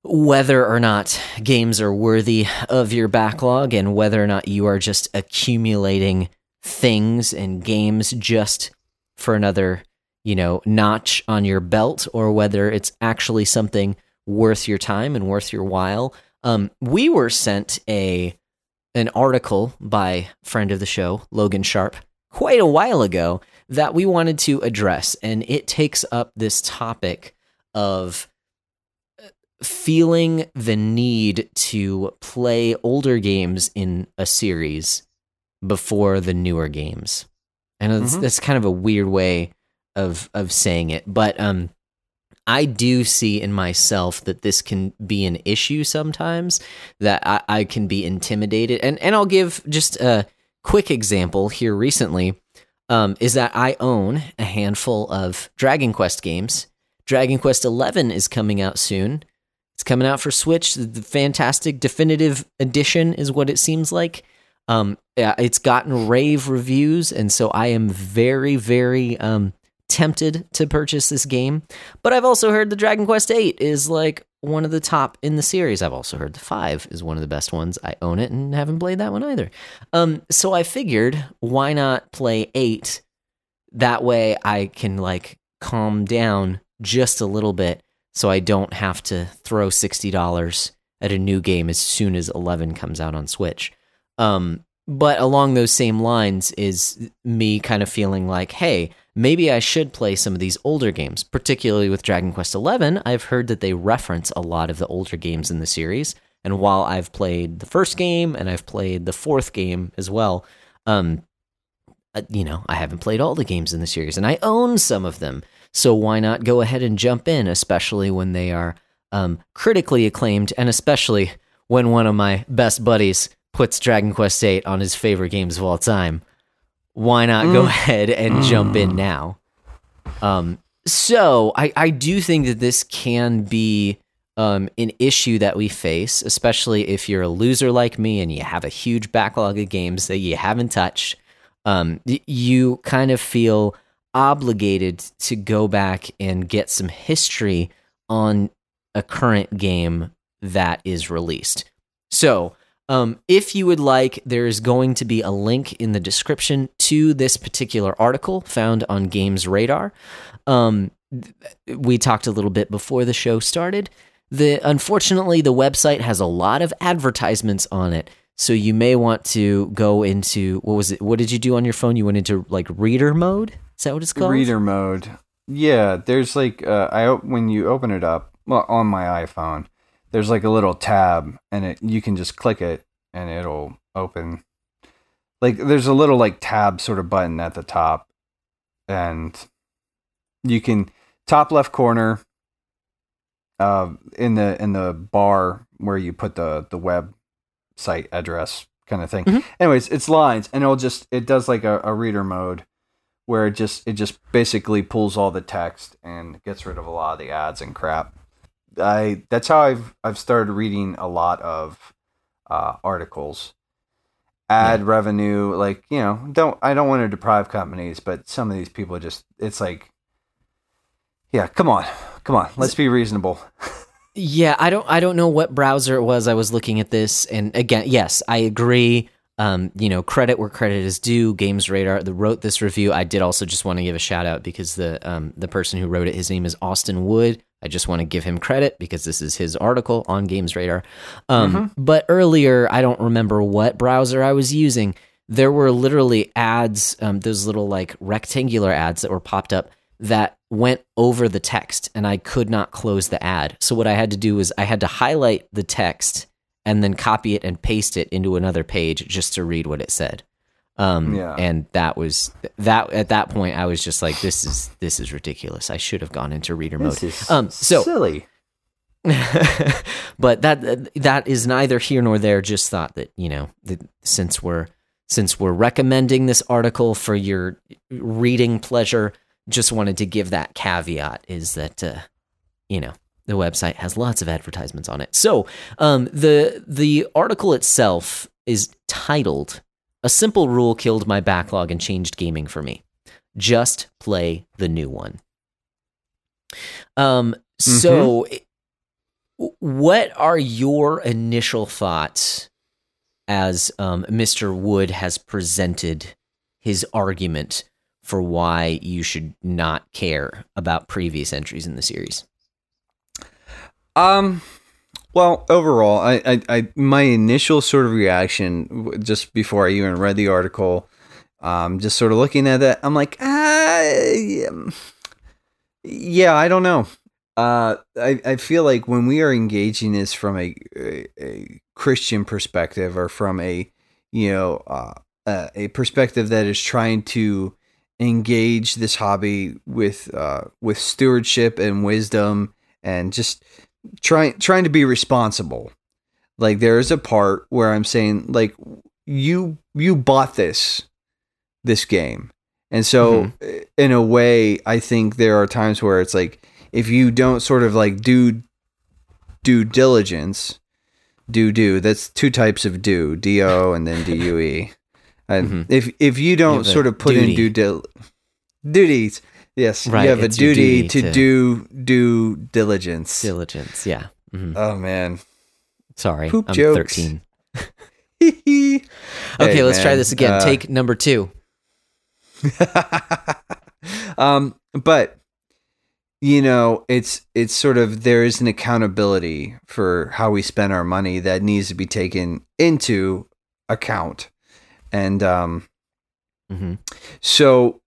whether or not games are worthy of your backlog and whether or not you are just accumulating things and games just for another you know notch on your belt or whether it's actually something worth your time and worth your while um, we were sent a an article by friend of the show logan sharp quite a while ago that we wanted to address and it takes up this topic of feeling the need to play older games in a series before the newer games. And it's, Mhm. that's kind of a weird way of of saying it, but um I do see in myself that this can be an issue sometimes that I, I can be intimidated and and I'll give just a quick example here recently um, is that I own a handful of Dragon Quest games. Dragon Quest Eleven is coming out soon. It's coming out for Switch. The fantastic definitive edition is what it seems like. Um, it's gotten rave reviews, and so I am very, very um, tempted to purchase this game. But I've also heard the Dragon Quest Eight is like one of the top in the series. I've also heard the Five is one of the best ones. I own it and haven't played that one either. Um, so I figured, why not play Eight? That way, I can like calm down just a little bit, so I don't have to throw sixty dollars at a new game as soon as Eleven comes out on Switch. Um, but along those same lines is me kind of feeling like, hey, maybe I should play some of these older games, particularly with Dragon Quest XI. I've heard that they reference a lot of the older games in the series, and while I've played the first game and I've played the fourth game as well, um, uh, you know, I haven't played all the games in the series, and I own some of them. So why not go ahead and jump in, especially when they are um, critically acclaimed, and especially when one of my best buddies puts Dragon Quest VIII on his favorite games of all time. Why not go Mm. ahead and jump in now? Um, so I, I do think that this can be um, an issue that we face, especially if you're a loser like me and you have a huge backlog of games that you haven't touched. Um, you kind of feel obligated to go back and get some history on a current game that is released. So, um, if you would like, there is going to be a link in the description to this particular article found on GamesRadar. Um, we talked a little bit before the show started. The unfortunately, the website has a lot of advertisements on it, so you may want to go into what was it? What did you do on your phone? You went into like reader mode. Is that what it's called? Reader mode. Yeah, there's like uh, I when you open it up well, on my iPhone, there's like a little tab, and it you can just click it, and it'll open. Like there's a little like tab sort of button at the top, and you can top left corner. Uh, in the in the bar where you put the the website address kind of thing. Mhm. Anyways, it's lines, and it'll just it does like a, a reader mode where it just it just basically pulls all the text and gets rid of a lot of the ads and crap. I that's how I've I've started reading a lot of uh, articles. Ad revenue, like you know, don't I don't want to deprive companies, but some of these people just it's like, yeah, come on, come on, let's be reasonable. Yeah, I don't I don't know what browser it was I was looking at this and again, yes, I agree. Um, you know, credit where credit is due. GamesRadar that wrote this review. I did also just want to give a shout out because the um, the person who wrote it, his name is Austin Wood. I just want to give him credit because this is his article on GamesRadar. Um, But earlier, I don't remember what browser I was using. There were literally ads, um, those little like rectangular ads that were popped up that went over the text, and I could not close the ad. So what I had to do was I had to highlight the text and then copy it and paste it into another page just to read what it said. Um, Yeah. and that was that at that point I was just like, this is this is ridiculous. I should have gone into reader mode. um, so silly. but that that is neither here nor there. Just thought that you know, that since we're since we're recommending this article for your reading pleasure, just wanted to give that caveat is that uh, you know the website has lots of advertisements on it. So um, the the article itself is titled "A Simple Rule Killed My Backlog and Changed Gaming for Me." Just play the new one. Um. So what are your initial thoughts as um, Mr. Wood has presented his argument for why you should not care about previous entries in the series? Um, well, overall, I, I, I, my initial sort of reaction just before I even read the article, um, just sort of looking at it, I'm like, ah, yeah, I don't know. Uh, I, I feel like when we are engaging this from a, a, a Christian perspective or from a, you know, uh, uh, a perspective that is trying to engage this hobby with, uh, with stewardship and wisdom and just trying trying to be responsible. Like there is a part where I'm saying like you you bought this this game. And so in a way I think there are times where it's like if you don't sort of like do due diligence do do that's two types of do do and then due and Mhm. if if you don't sort of put duty. in due dil- duties yes Right, you have a duty, duty to, to- do due diligence Diligence, yeah. Mhm. Oh man. Sorry, Poop I'm jokes. 13. okay, Okay, let's try this again. Take number two. um, but you know, it's it's sort of there is an accountability for how we spend our money that needs to be taken into account, and um, hmm so.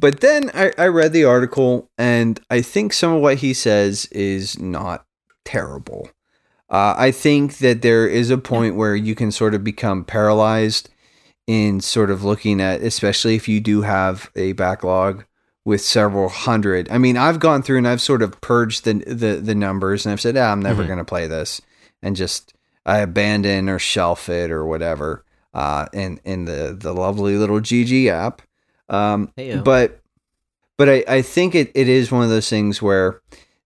But then I, I read the article, and I think some of what he says is not terrible. Uh, I think that there is a point where you can sort of become paralyzed in sort of looking at, especially if you do have a backlog with several hundred. I mean, I've gone through and I've sort of purged the the, the numbers, and I've said, ah, I'm never Mhm. going to play this, and just I abandon or shelf it or whatever. Uh, in in the the lovely little GG app. Um, Heyo. but but I, I think it, it is one of those things where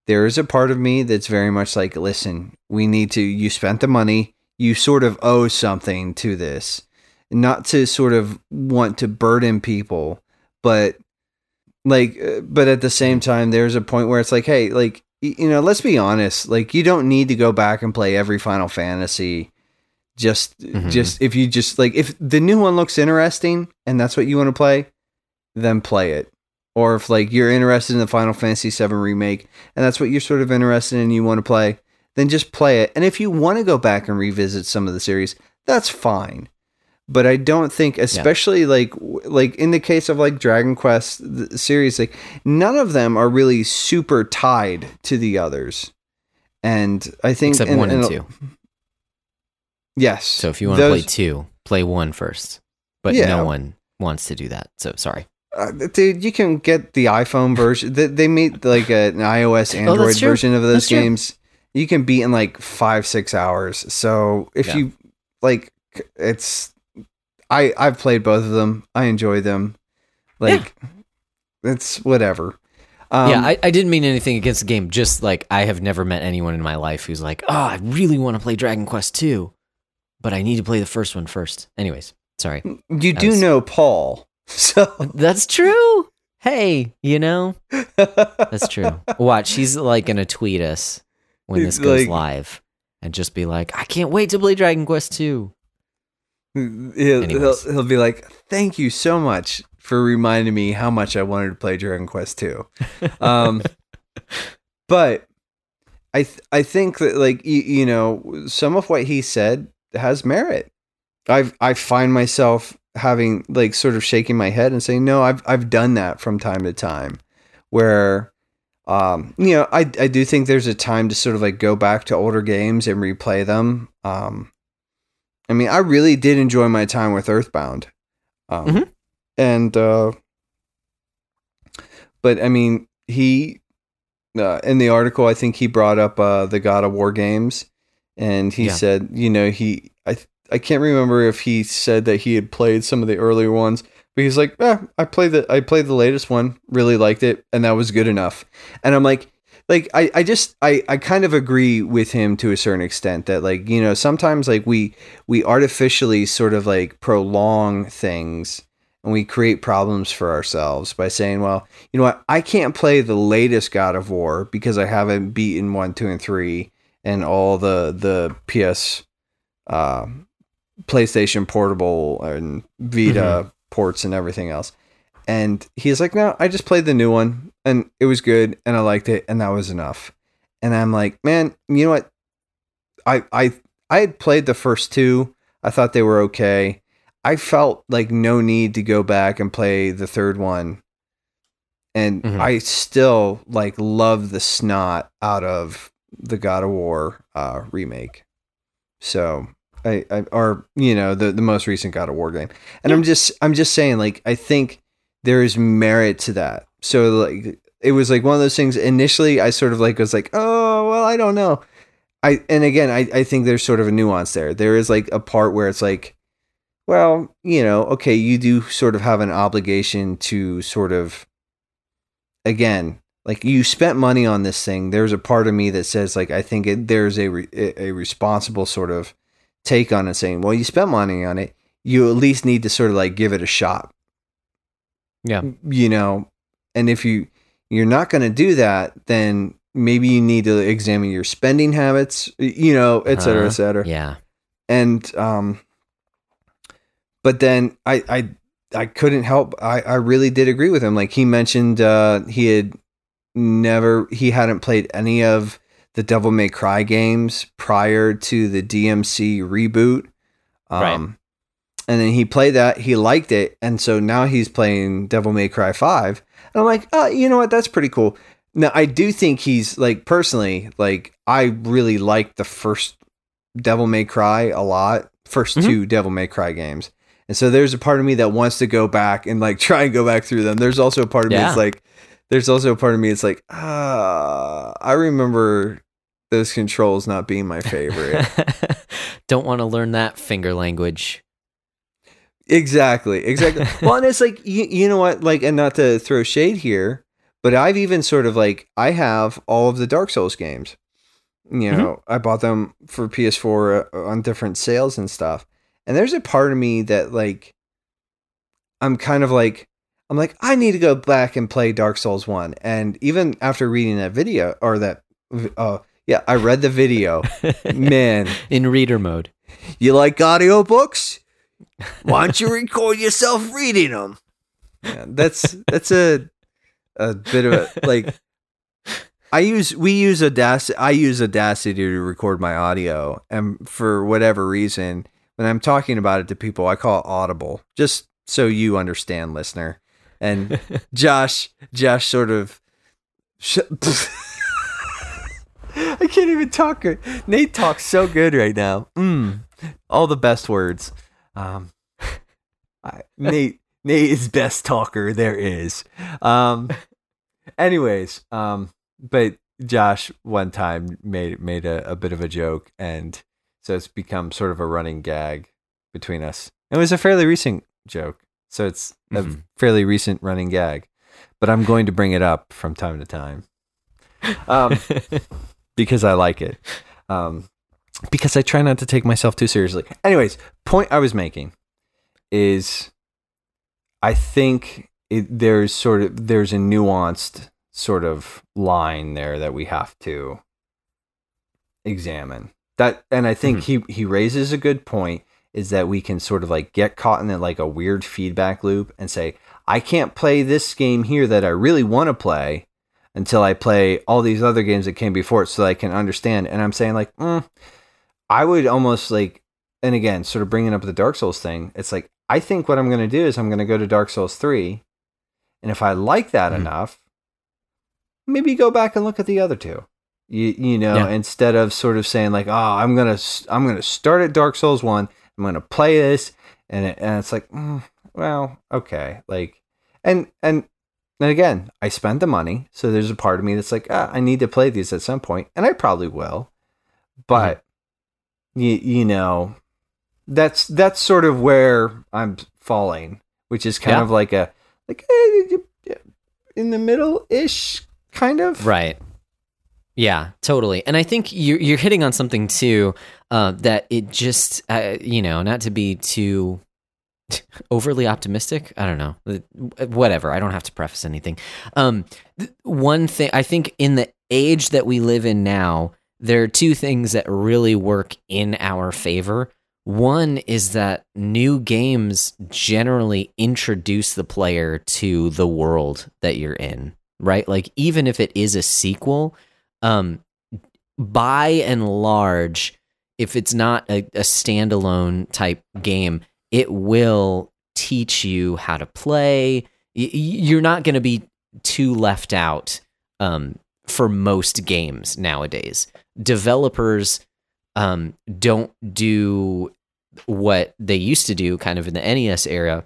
there is a part of me that's very much like, listen, we need to, you spent the money, you sort of owe something to this. Not to sort of want to burden people, but like, uh, but at the same time, there's a point where it's like, hey, like, you know, let's be honest, like, you don't need to go back and play every Final Fantasy. Just, Mhm. just if you just like, if the new one looks interesting and that's what you want to play, then play it. Or if like you're interested in the Final Fantasy VII remake and that's what you're sort of interested in and you want to play, then just play it. And if you want to go back and revisit some of the series, that's fine. But I don't think, especially like like in the case of like Dragon Quest the series, like none of them are really super tied to the others. And I think Except and- one and and- two. Yes. So if you want to play two, play one first. But Yeah. no one wants to do that. So sorry. Uh, dude, you can get the iPhone version. They, they made like a, an iOS Oh, Android true. version of those That's true. games. You can beat in like five six hours. So if Yeah. you like, it's I I've played both of them. I enjoy them. Like it's whatever. Um, yeah, I, I didn't mean anything against the game. Just like I have never met anyone in my life who's like, oh, I really want to play Dragon Quest 2. but I need to play the first one first. Anyways, sorry. You do was- know Paul, so That's true. Hey, you know, that's true. Watch, he's like gonna tweet us when this goes like- live and just be like, I can't wait to play Dragon Quest 2. he'll, he'll, he'll be like, "Thank you so much for reminding me how much I wanted to play Dragon Quest 2." Um, but I th- I think that like you, you know some of what he said has merit. I've, I find myself having like sort of shaking my head and saying, "No, I've I've done that from time to time," where. Um, you know, I I do think there's a time to sort of like go back to older games and replay them. Um, I mean, I really did enjoy my time with Earthbound. Um, Mhm. and uh, but I mean, he uh, in the article, I think he brought up uh, the God of War games, and he Yeah. said, you know, he I I can't remember if he said that he had played some of the earlier ones, but he's like, eh, I played the I played the latest one, really liked it, and that was good enough. And I'm like, like I, I just I, I kind of agree with him to a certain extent that like you know sometimes like we we artificially sort of like prolong things and we create problems for ourselves by saying well you know what I can't play the latest God of War because I haven't beaten one two and three and all the the PS uh, PlayStation Portable and Vita ports and everything else and he's like, no, I just played the new one and it was good and I liked it and that was enough. And I'm like, man, you know what? I I I had played the first two. I thought they were okay. I felt like no need to go back and play the third one. And Mhm. I still like love the snot out of the God of War uh, remake. So I, I or you know the the most recent God of War game. And I'm just I'm just saying like I think there is merit to that. So like it was like one of those things initially I sort of like was like, "Oh, well, I don't know." I and again, I I think there's sort of a nuance there. There is like a part where it's like, well, you know, okay, you do sort of have an obligation to sort of again, like you spent money on this thing. There's a part of me that says like I think it, there's a re, a a responsible sort of take on it saying, "Well, you spent money on it. You at least need to sort of like give it a shot." Yeah. you know and if you you're not going to do that then maybe you need to examine your spending habits you know et cetera Uh, et cetera Yeah. and um but then i i i couldn't help i i really did agree with him like he mentioned uh he had never he hadn't played any of the devil may cry games prior to the dmc reboot. Um Right. and then he played that he liked it and so now he's playing devil may cry 5 and i'm like oh you know what? That's pretty cool. Now i do think he's like personally like i really like the first devil may cry a lot 1st Mhm. two devil may cry games. And so there's a part of me that wants to go back and like try and go back through them. There's also a part of me that's like there's also a part of me it's like ah i remember those controls not being my favorite Don't want to learn that finger language. Exactly, exactly. well, and it's like you, you know what, like, and not to throw shade here, but I've even sort of like I have all of the Dark Souls games. You know, I bought them for PS4 uh, on different sales and stuff. And there's a part of me that like I'm kind of like I'm like I need to go back and play Dark Souls 1. And even after reading that video or that uh yeah, I read the video. Man, In reader mode. you like audiobooks? Why don't you record yourself reading them? Yeah, that's that's a a bit of a like. I use we use Audacity. I use Audacity to record my audio, and for whatever reason, when I'm talking about it to people, I call it Audible, just so you understand, listener. And Josh, Josh, sort of. Sh- I can't even talk. Nate talks so good right now. Mm, all the best words. Um, I, Nate, Nate is best talker there is. Um, anyways, um, but Josh one time made made a, a bit of a joke, and so it's become sort of a running gag between us. It was a fairly recent joke, so it's a Mhm. fairly recent running gag. But I'm going to bring it up from time to time. Um, because I like it. Um, because I try not to take myself too seriously. Anyways, point I was making is I think it, there's sort of there's a nuanced sort of line there that we have to examine. That and I think Mm-hmm. he he raises a good point is that we can sort of like get caught in like a weird feedback loop and say I can't play this game here that I really want to play until I play all these other games that came before it so that I can understand. And I'm saying like, mm, I would almost like, and again, sort of bringing up the Dark Souls thing. It's like I think what I'm going to do is I'm going to go to Dark Souls three, and if I like that Mhm. enough, maybe go back and look at the other two. You you know, Yeah. instead of sort of saying like, oh, I'm gonna s- I'm gonna start at Dark Souls one. I'm gonna play this, and it, and it's like, mm, well, okay, like, and and and again, I spent the money, so there's a part of me that's like, ah, I need to play these at some point, and I probably will. But you you know, that's that's sort of where I'm falling, which is kind Yeah. of like a like eh, in the middle ish kind of. Right. Yeah, totally. And I think you're you're hitting on something too uh, that it just uh, you know not to be too overly optimistic. I don't know. Whatever. I don't have to preface anything. Um, th- one thing I think in the age that we live in now, there are two things that really work in our favor. One is that new games generally introduce the player to the world that you're in, right? Like even if it is a sequel, um, by and large, if it's not a, a standalone type game, it will teach you how to play. You're not going to be too left out um, for most games nowadays. Developers um, don't do what they used to do kind of in the NES era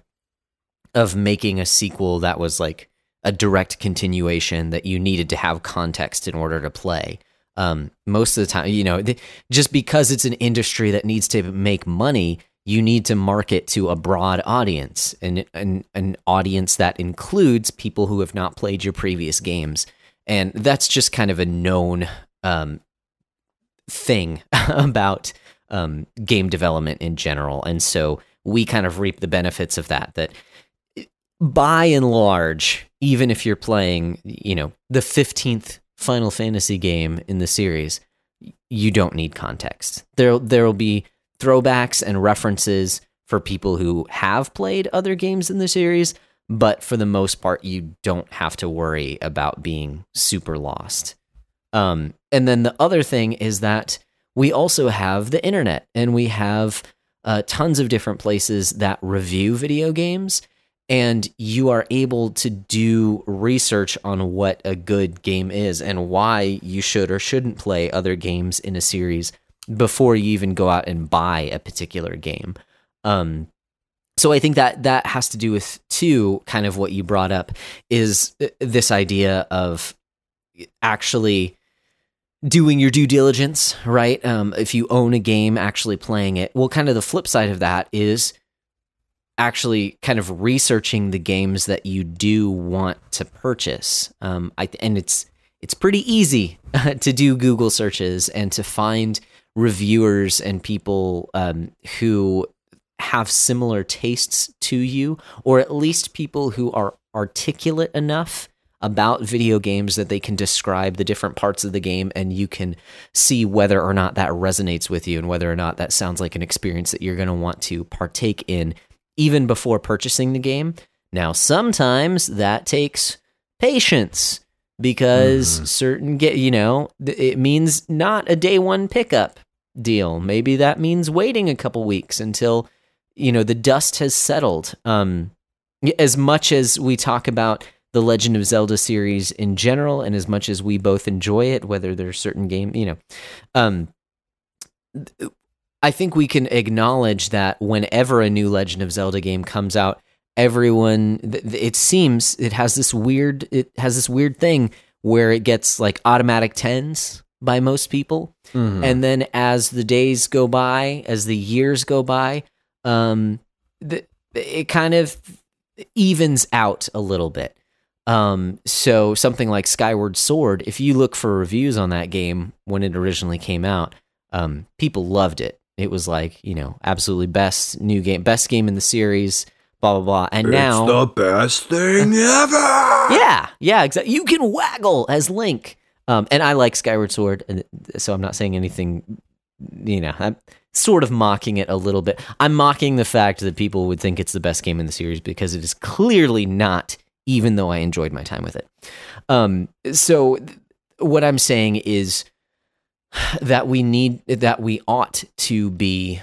of making a sequel that was like a direct continuation that you needed to have context in order to play. Um, most of the time, you know, th- just because it's an industry that needs to make money, you need to market to a broad audience and an, an audience that includes people who have not played your previous games. And that's just kind of a known um, thing about um, game development in general. And so we kind of reap the benefits of that. That by and large, even if you're playing, you know, the 15th Final Fantasy game in the series, you don't need context. There there'll be throwbacks and references for people who have played other games in the series, but for the most part you don't have to worry about being super lost. Um, and then the other thing is that we also have the internet and we have uh, tons of different places that review video games and you are able to do research on what a good game is and why you should or shouldn't play other games in a series before you even go out and buy a particular game. Um, so I think that that has to do with too kind of what you brought up is uh, this idea of actually doing your due diligence, right? Um, if you own a game, actually playing it. Well, kind of the flip side of that is actually kind of researching the games that you do want to purchase. Um, I and it's it's pretty easy to do Google searches and to find reviewers and people um, who have similar tastes to you, or at least people who are articulate enough about video games that they can describe the different parts of the game and you can see whether or not that resonates with you and whether or not that sounds like an experience that you're going to want to partake in even before purchasing the game. Now, sometimes that takes patience because Mhm. certain get you know it means not a day one pickup deal. Maybe that means waiting a couple weeks until you know the dust has settled. Um, as much as we talk about the Legend of Zelda series in general, and as much as we both enjoy it, whether there's certain game, you know, um, I think we can acknowledge that whenever a new Legend of Zelda game comes out, everyone it seems it has this weird it has this weird thing where it gets like automatic tens by most people Mhm. and then as the days go by as the years go by um the, it kind of evens out a little bit um so something like skyward sword if you look for reviews on that game when it originally came out Um, people loved it. It was like you know absolutely best new game, best game in the series. Blah blah blah. And now the best thing ever. yeah, yeah, exactly. You can waggle as Link. Um, and I like Skyward Sword, and so I'm not saying anything. You know, I'm sort of mocking it a little bit. I'm mocking the fact that people would think it's the best game in the series because it is clearly not. Even though I enjoyed my time with it. Um, so th- what I'm saying is that we need that we ought to be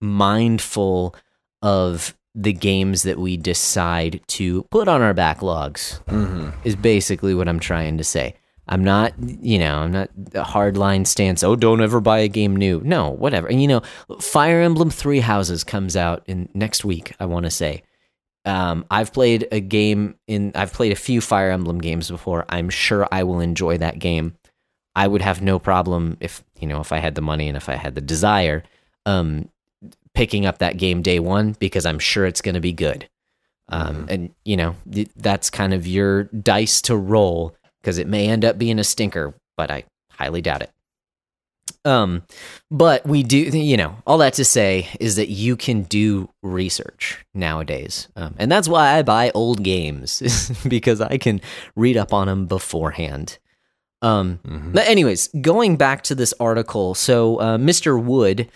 mindful of the games that we decide to put on our backlogs Mm-hmm. is basically what I'm trying to say. I'm not, you know, I'm not a hardline stance. Oh, don't ever buy a game new. No, whatever. And you know, Fire Emblem Three Houses comes out in next week. I want to say. Um, I've played a game in. I've played a few Fire Emblem games before. I'm sure I will enjoy that game. I would have no problem if you know if I had the money and if I had the desire, um, picking up that game day one because I'm sure it's going to be good. Um, and you know th- that's kind of your dice to roll because it may end up being a stinker, but I highly doubt it. Um, but we do, you know, all that to say is that you can do research nowadays, um, and that's why I buy old games because I can read up on them beforehand. Um, Mhm. but anyways, going back to this article, so uh, Mr. Wood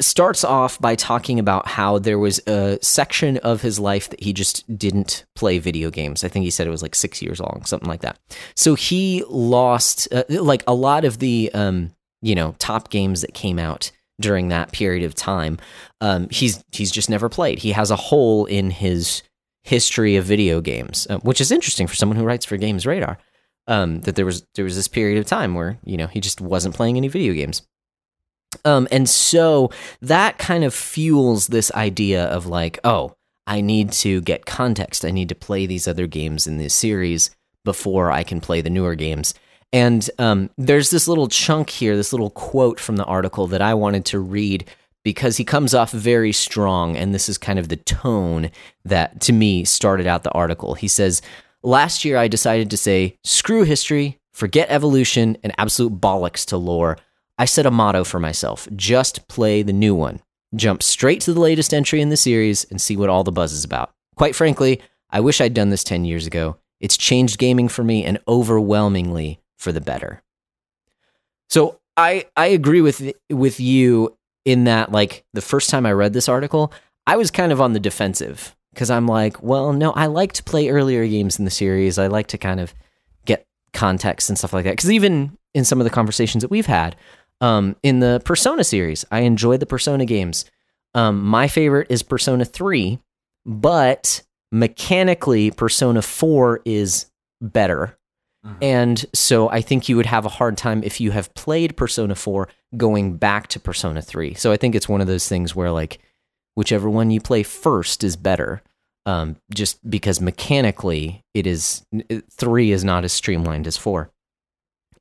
starts off by talking about how there was a section of his life that he just didn't play video games. I think he said it was like six years long, something like that. So he lost uh, like a lot of the um, you know top games that came out during that period of time. Um, he's he's just never played. He has a hole in his history of video games, uh, which is interesting for someone who writes for GamesRadar. Um, that there was there was this period of time where you know he just wasn't playing any video games. Um, and so that kind of fuels this idea of like, oh, I need to get context. I need to play these other games in this series before I can play the newer games. And um, there's this little chunk here, this little quote from the article that I wanted to read because he comes off very strong. And this is kind of the tone that, to me, started out the article. He says, Last year I decided to say, screw history, forget evolution, and absolute bollocks to lore. I set a motto for myself just play the new one. Jump straight to the latest entry in the series and see what all the buzz is about. Quite frankly, I wish I'd done this 10 years ago. It's changed gaming for me and overwhelmingly for the better. So I I agree with with you in that like the first time I read this article, I was kind of on the defensive because I'm like, well, no, I like to play earlier games in the series. I like to kind of get context and stuff like that. Because even in some of the conversations that we've had um, in the Persona series, I enjoy the Persona games. Um, my favorite is Persona 3, but mechanically, Persona 4 is better. Mhm. And so I think you would have a hard time if you have played Persona 4 going back to Persona 3. So I think it's one of those things where, like, whichever one you play first is better. Um, just because mechanically it is three is not as streamlined as four.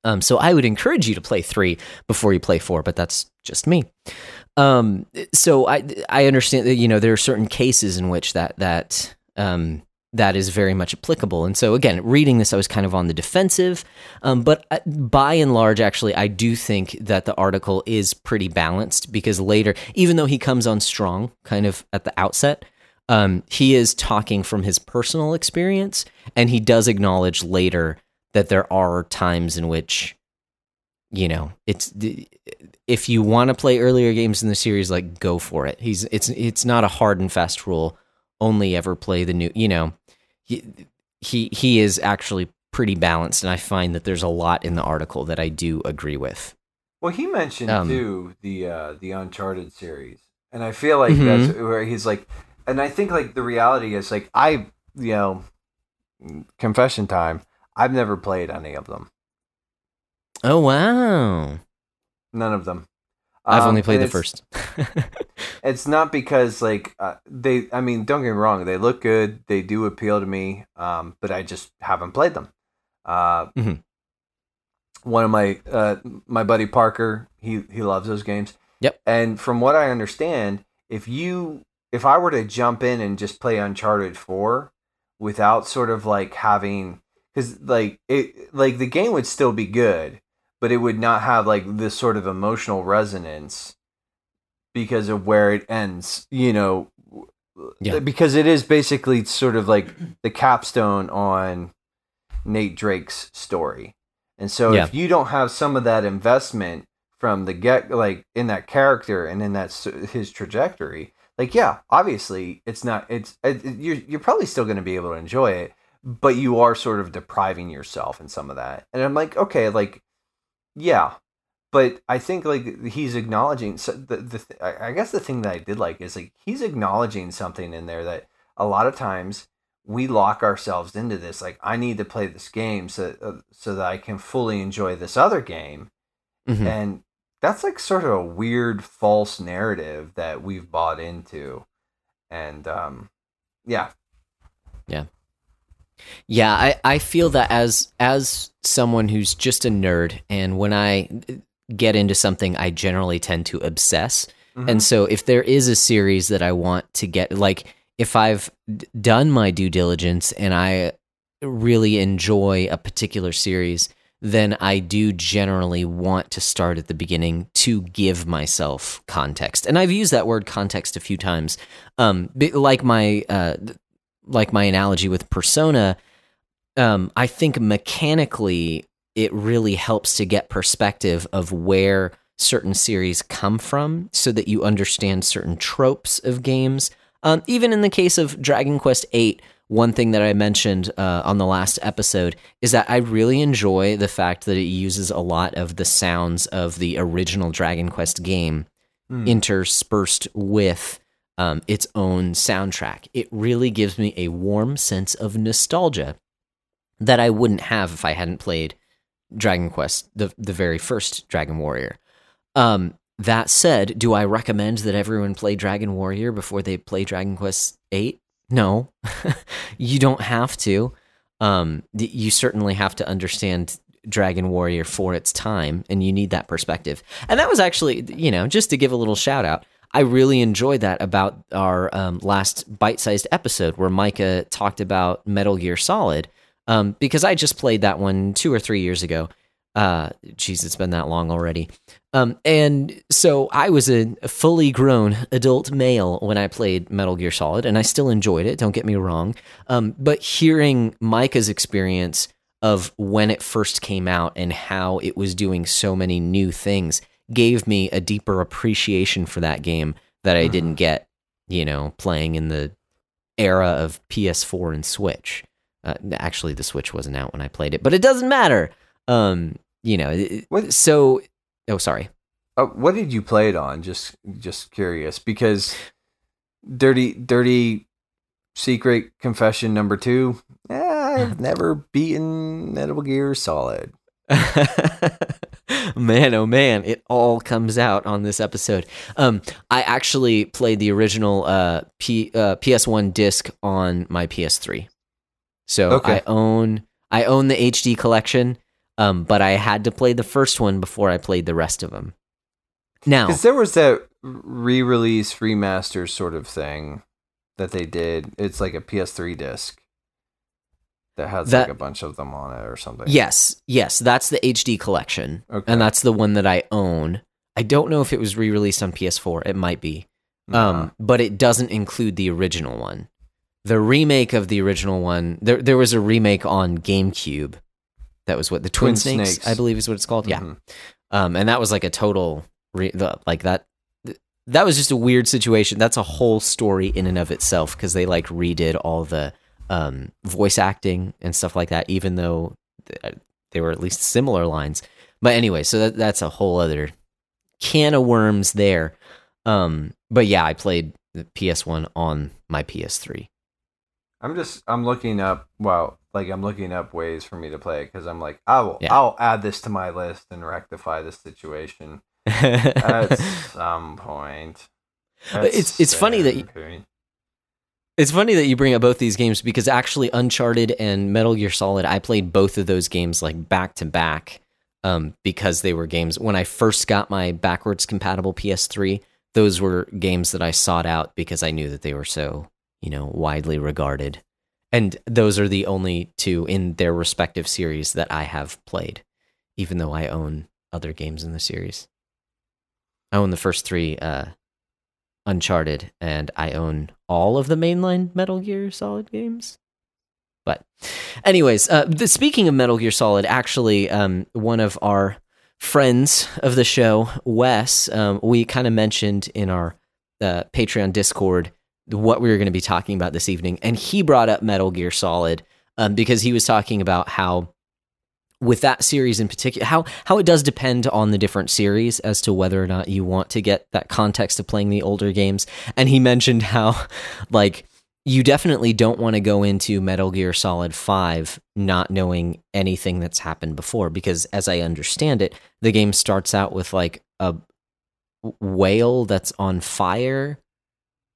Um, so I would encourage you to play three before you play four, but that's just me. Um, so I I understand that you know there are certain cases in which that that um, that is very much applicable. And so again, reading this, I was kind of on the defensive, um, but uh, by and large, actually, I do think that the article is pretty balanced because later, even though he comes on strong, kind of at the outset. Um, he is talking from his personal experience, and he does acknowledge later that there are times in which you know it's if you want to play earlier games in the series like go for it he's it's it's not a hard and fast rule only ever play the new you know he he, he is actually pretty balanced and i find that there's a lot in the article that i do agree with Well, he mentioned Um, too the uh, the Uncharted series, and I feel like Mhm. that's where he's like, and I think like the reality is like I, you know, confession time. I've never played any of them, oh wow none of them. I've Um, only played the first It's not because like uh, they. I mean, don't get me wrong. They look good. They do appeal to me. Um, but I just haven't played them. Uh, Mhm. one of my uh, my buddy Parker. He he loves those games. Yep. And from what I understand, if you if I were to jump in and just play Uncharted Four without sort of like having because like it like the game would still be good, but it would not have like this sort of emotional resonance because of where it ends. You know, Yeah. because it is basically sort of like the capstone on Nate Drake's story. And so Yeah. if you don't have some of that investment from the get like in that character and in that his trajectory, like yeah, obviously it's not it's it, it- you're you're probably still going to be able to enjoy it, but you are sort of depriving yourself in some of that. And I'm like, okay, like yeah, but I think like he's acknowledging so the the I guess the thing that I did like is like he's acknowledging something in there that a lot of times we lock ourselves into this like I need to play this game so uh, so that I can fully enjoy this other game Mhm. and that's like sort of a weird false narrative that we've bought into and um yeah Yeah, I, I feel that as as someone who's just a nerd, and when I get into something, I generally tend to obsess. Mhm. And so, if there is a series that I want to get, like if I've done my due diligence and I really enjoy a particular series, then I do generally want to start at the beginning to give myself context. And I've used that word context a few times. Um, like my uh, like my analogy with Persona, um, I think mechanically it really helps to get perspective of where certain series come from so that you understand certain tropes of games. Um, even in the case of Dragon Quest VIII, one thing that I mentioned uh, on the last episode is that I really enjoy the fact that it uses a lot of the sounds of the original Dragon Quest game Hmm. interspersed with um, its own soundtrack. It really gives me a warm sense of nostalgia that I wouldn't have if I hadn't played Dragon Quest, the the very first Dragon Warrior. Um, that said, do I recommend that everyone play Dragon Warrior before they play Dragon Quest Eight? No, you don't have to. Um, you certainly have to understand Dragon Warrior for its time, and you need that perspective. And that was actually, you know, just to give a little shout out. I really enjoyed that about our um, last bite-sized episode where Micah talked about Metal Gear Solid, um, because I just played that one two or three years ago. Uh, geez, it's been that long already. Um, and so I was a fully grown adult male when I played Metal Gear Solid, and I still enjoyed it. Don't get me wrong. Um, but hearing Micah's experience of when it first came out and how it was doing so many new things gave me a deeper appreciation for that game that I didn't get, you know, playing in the era of PS4 and Switch. Uh, actually, the Switch wasn't out when I played it, but it doesn't matter. Um, you know, What- so oh, sorry. Uh, what did you play it on? Just just curious because dirty dirty secret confession number two. eh, I've never beaten Metal Gear Solid. man, oh man, it all comes out on this episode. Um, I actually played the original uh, P, uh, PS1 disc on my PS3, so Okay. I own I own the HD collection. Um, but I had to play the first one before I played the rest of them. Now, Because there was that re-release remaster sort of thing that they did. It's like a PS3 disc that has That- like a bunch of them on it or something. yes, yes, that's the HD collection. Okay. and that's the one that I own. I don't know if it was re-released on PS4. It might be, Uh-huh. um, but it doesn't include the original one. The remake of the original one, there there was a remake on GameCube. That was what the Twin, Twin Snakes, Snakes. I believe, is what it's called. Yeah, Mhm. um, and that was like a total re- the, like that. That was just a weird situation. That's a whole story in and of itself because they like redid all the um, voice acting and stuff like that, even though th- they were at least similar lines. But anyway, so that, that's a whole other can of worms there. Um, but yeah, I played the PS1 on my PS3. I'm just I'm looking up well like I'm looking up ways for me to play it because I'm like I will Yeah. I'll add this to my list and rectify this situation at some point. It's- it's funny that you-. It's funny that you bring up both these games because actually Uncharted and Metal Gear Solid, I played both of those games like back to back um, because they were games. When I first got my backwards compatible PS3, those were games that I sought out because I knew that they were so, you know, widely regarded. And those are the only two in their respective series that I have played. even though I own other games in the series. I own the first three uh, Uncharted, and I own all of the mainline Metal Gear Solid games. But, anyways, uh, the, speaking of Metal Gear Solid, actually, um, one of our friends of the show, Wes, um, we kind of mentioned in our uh, Patreon Discord what we were going to be talking about this evening, and he brought up Metal Gear Solid um, because he was talking about how with that series in particular how how it does depend on the different series as to whether or not you want to get that context of playing the older games. And he mentioned how like you definitely don't want to go into Metal Gear Solid 5 not knowing anything that's happened before because as I understand it the game starts out with like a whale that's on fire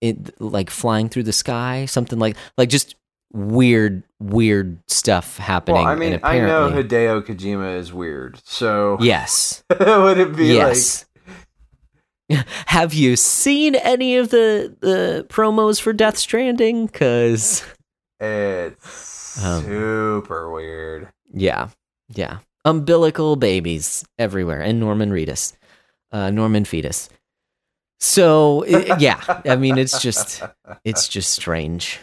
it like flying through the sky something like like just weird, weird stuff happening. Well, I mean, I know Hideo Kojima is weird, so yes, would it be yes. like? Have you seen any of the the promos for Death Stranding? Because it's um, super weird. Yeah, yeah. Umbilical babies everywhere, and Norman Reedus, uh, Norman Fetus. So yeah, I mean, it's just it's just strange.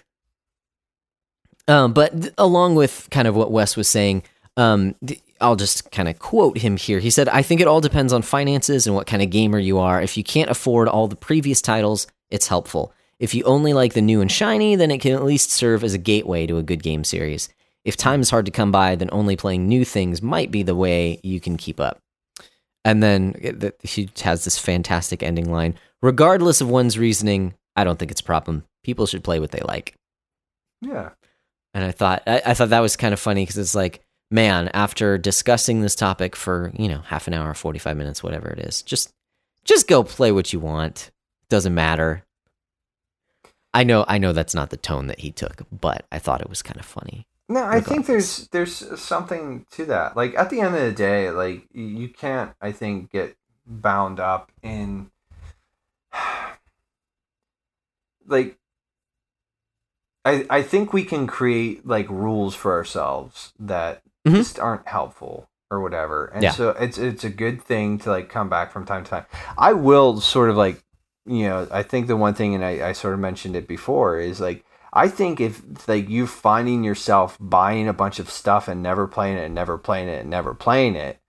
Um, but th- along with kind of what Wes was saying, um, th- I'll just kind of quote him here. He said, I think it all depends on finances and what kind of gamer you are. If you can't afford all the previous titles, it's helpful. If you only like the new and shiny, then it can at least serve as a gateway to a good game series. If time is hard to come by, then only playing new things might be the way you can keep up. And then uh, he has this fantastic ending line Regardless of one's reasoning, I don't think it's a problem. People should play what they like. Yeah and I thought I, I thought that was kind of funny because it's like, man, after discussing this topic for you know half an hour, forty five minutes, whatever it is, just just go play what you want. Doesn't matter. I know I know that's not the tone that he took, but I thought it was kind of funny. No, I think there's there's something to that. Like at the end of the day, like you can't I think get bound up in like I, I think we can create like rules for ourselves that mm-hmm. just aren't helpful or whatever. And yeah. so it's it's a good thing to like come back from time to time. I will sort of like you know, I think the one thing and I, I sort of mentioned it before is like I think if like you finding yourself buying a bunch of stuff and never playing it and never playing it and never playing it,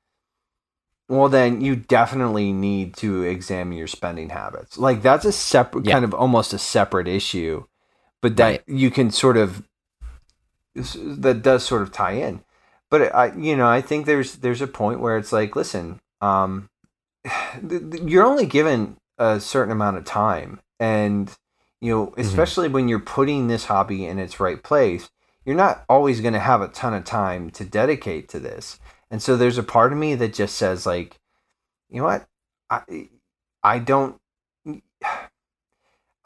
well then you definitely need to examine your spending habits. Like that's a separate yeah. kind of almost a separate issue but that you can sort of that does sort of tie in. But I, you know, I think there's there's a point where it's like, listen, um, you're only given a certain amount of time, and you know, mm-hmm. especially mm-hmm. when you're putting this hobby in its right place, you're not always going to have a ton of time to dedicate to this. And so there's a part of me that just says like, you know what, I I don't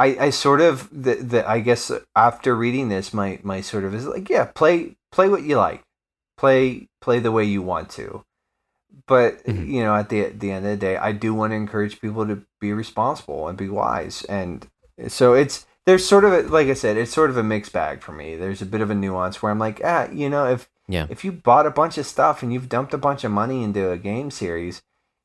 I, I sort of the, the I guess after reading this my my sort of is like yeah play play what you like. Play play the way you want to. But mm-hmm. you know at the at the end of the day I do want to encourage people to be responsible and be wise. And so it's there's sort of a, like I said it's sort of a mixed bag for me. There's a bit of a nuance where I'm like ah you know if yeah. if you bought a bunch of stuff and you've dumped a bunch of money into a game series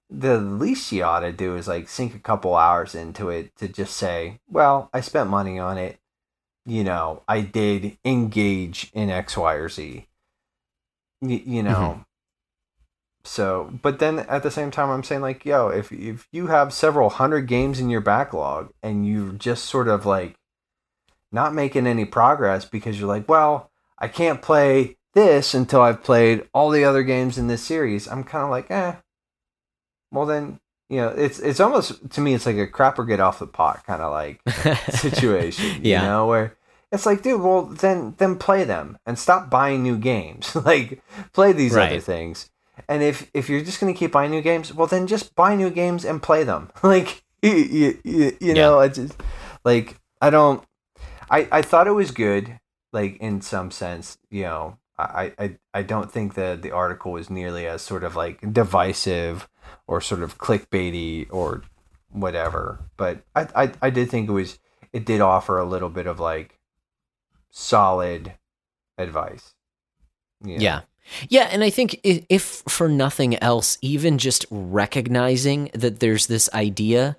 the least you ought to do is like sink a couple hours into it to just say, well, I spent money on it. You know, I did engage in X, Y, or Z. Y- you know. Mm-hmm. So, but then at the same time, I'm saying like, yo, if if you have several hundred games in your backlog and you're just sort of like not making any progress because you're like, well, I can't play this until I've played all the other games in this series. I'm kind of like, eh, well then you know it's it's almost to me it's like a crap or get off the pot kind of like situation yeah. you know where it's like dude well then then play them and stop buying new games like play these right. other things and if if you're just going to keep buying new games well then just buy new games and play them like you, you, you, know it's just like i don't i i thought it was good like in some sense you know I, I, I don't think that the article was nearly as sort of like divisive or sort of clickbaity or whatever. But I, I, I did think it was it did offer a little bit of like solid advice. Know? Yeah. Yeah, and I think if for nothing else, even just recognizing that there's this idea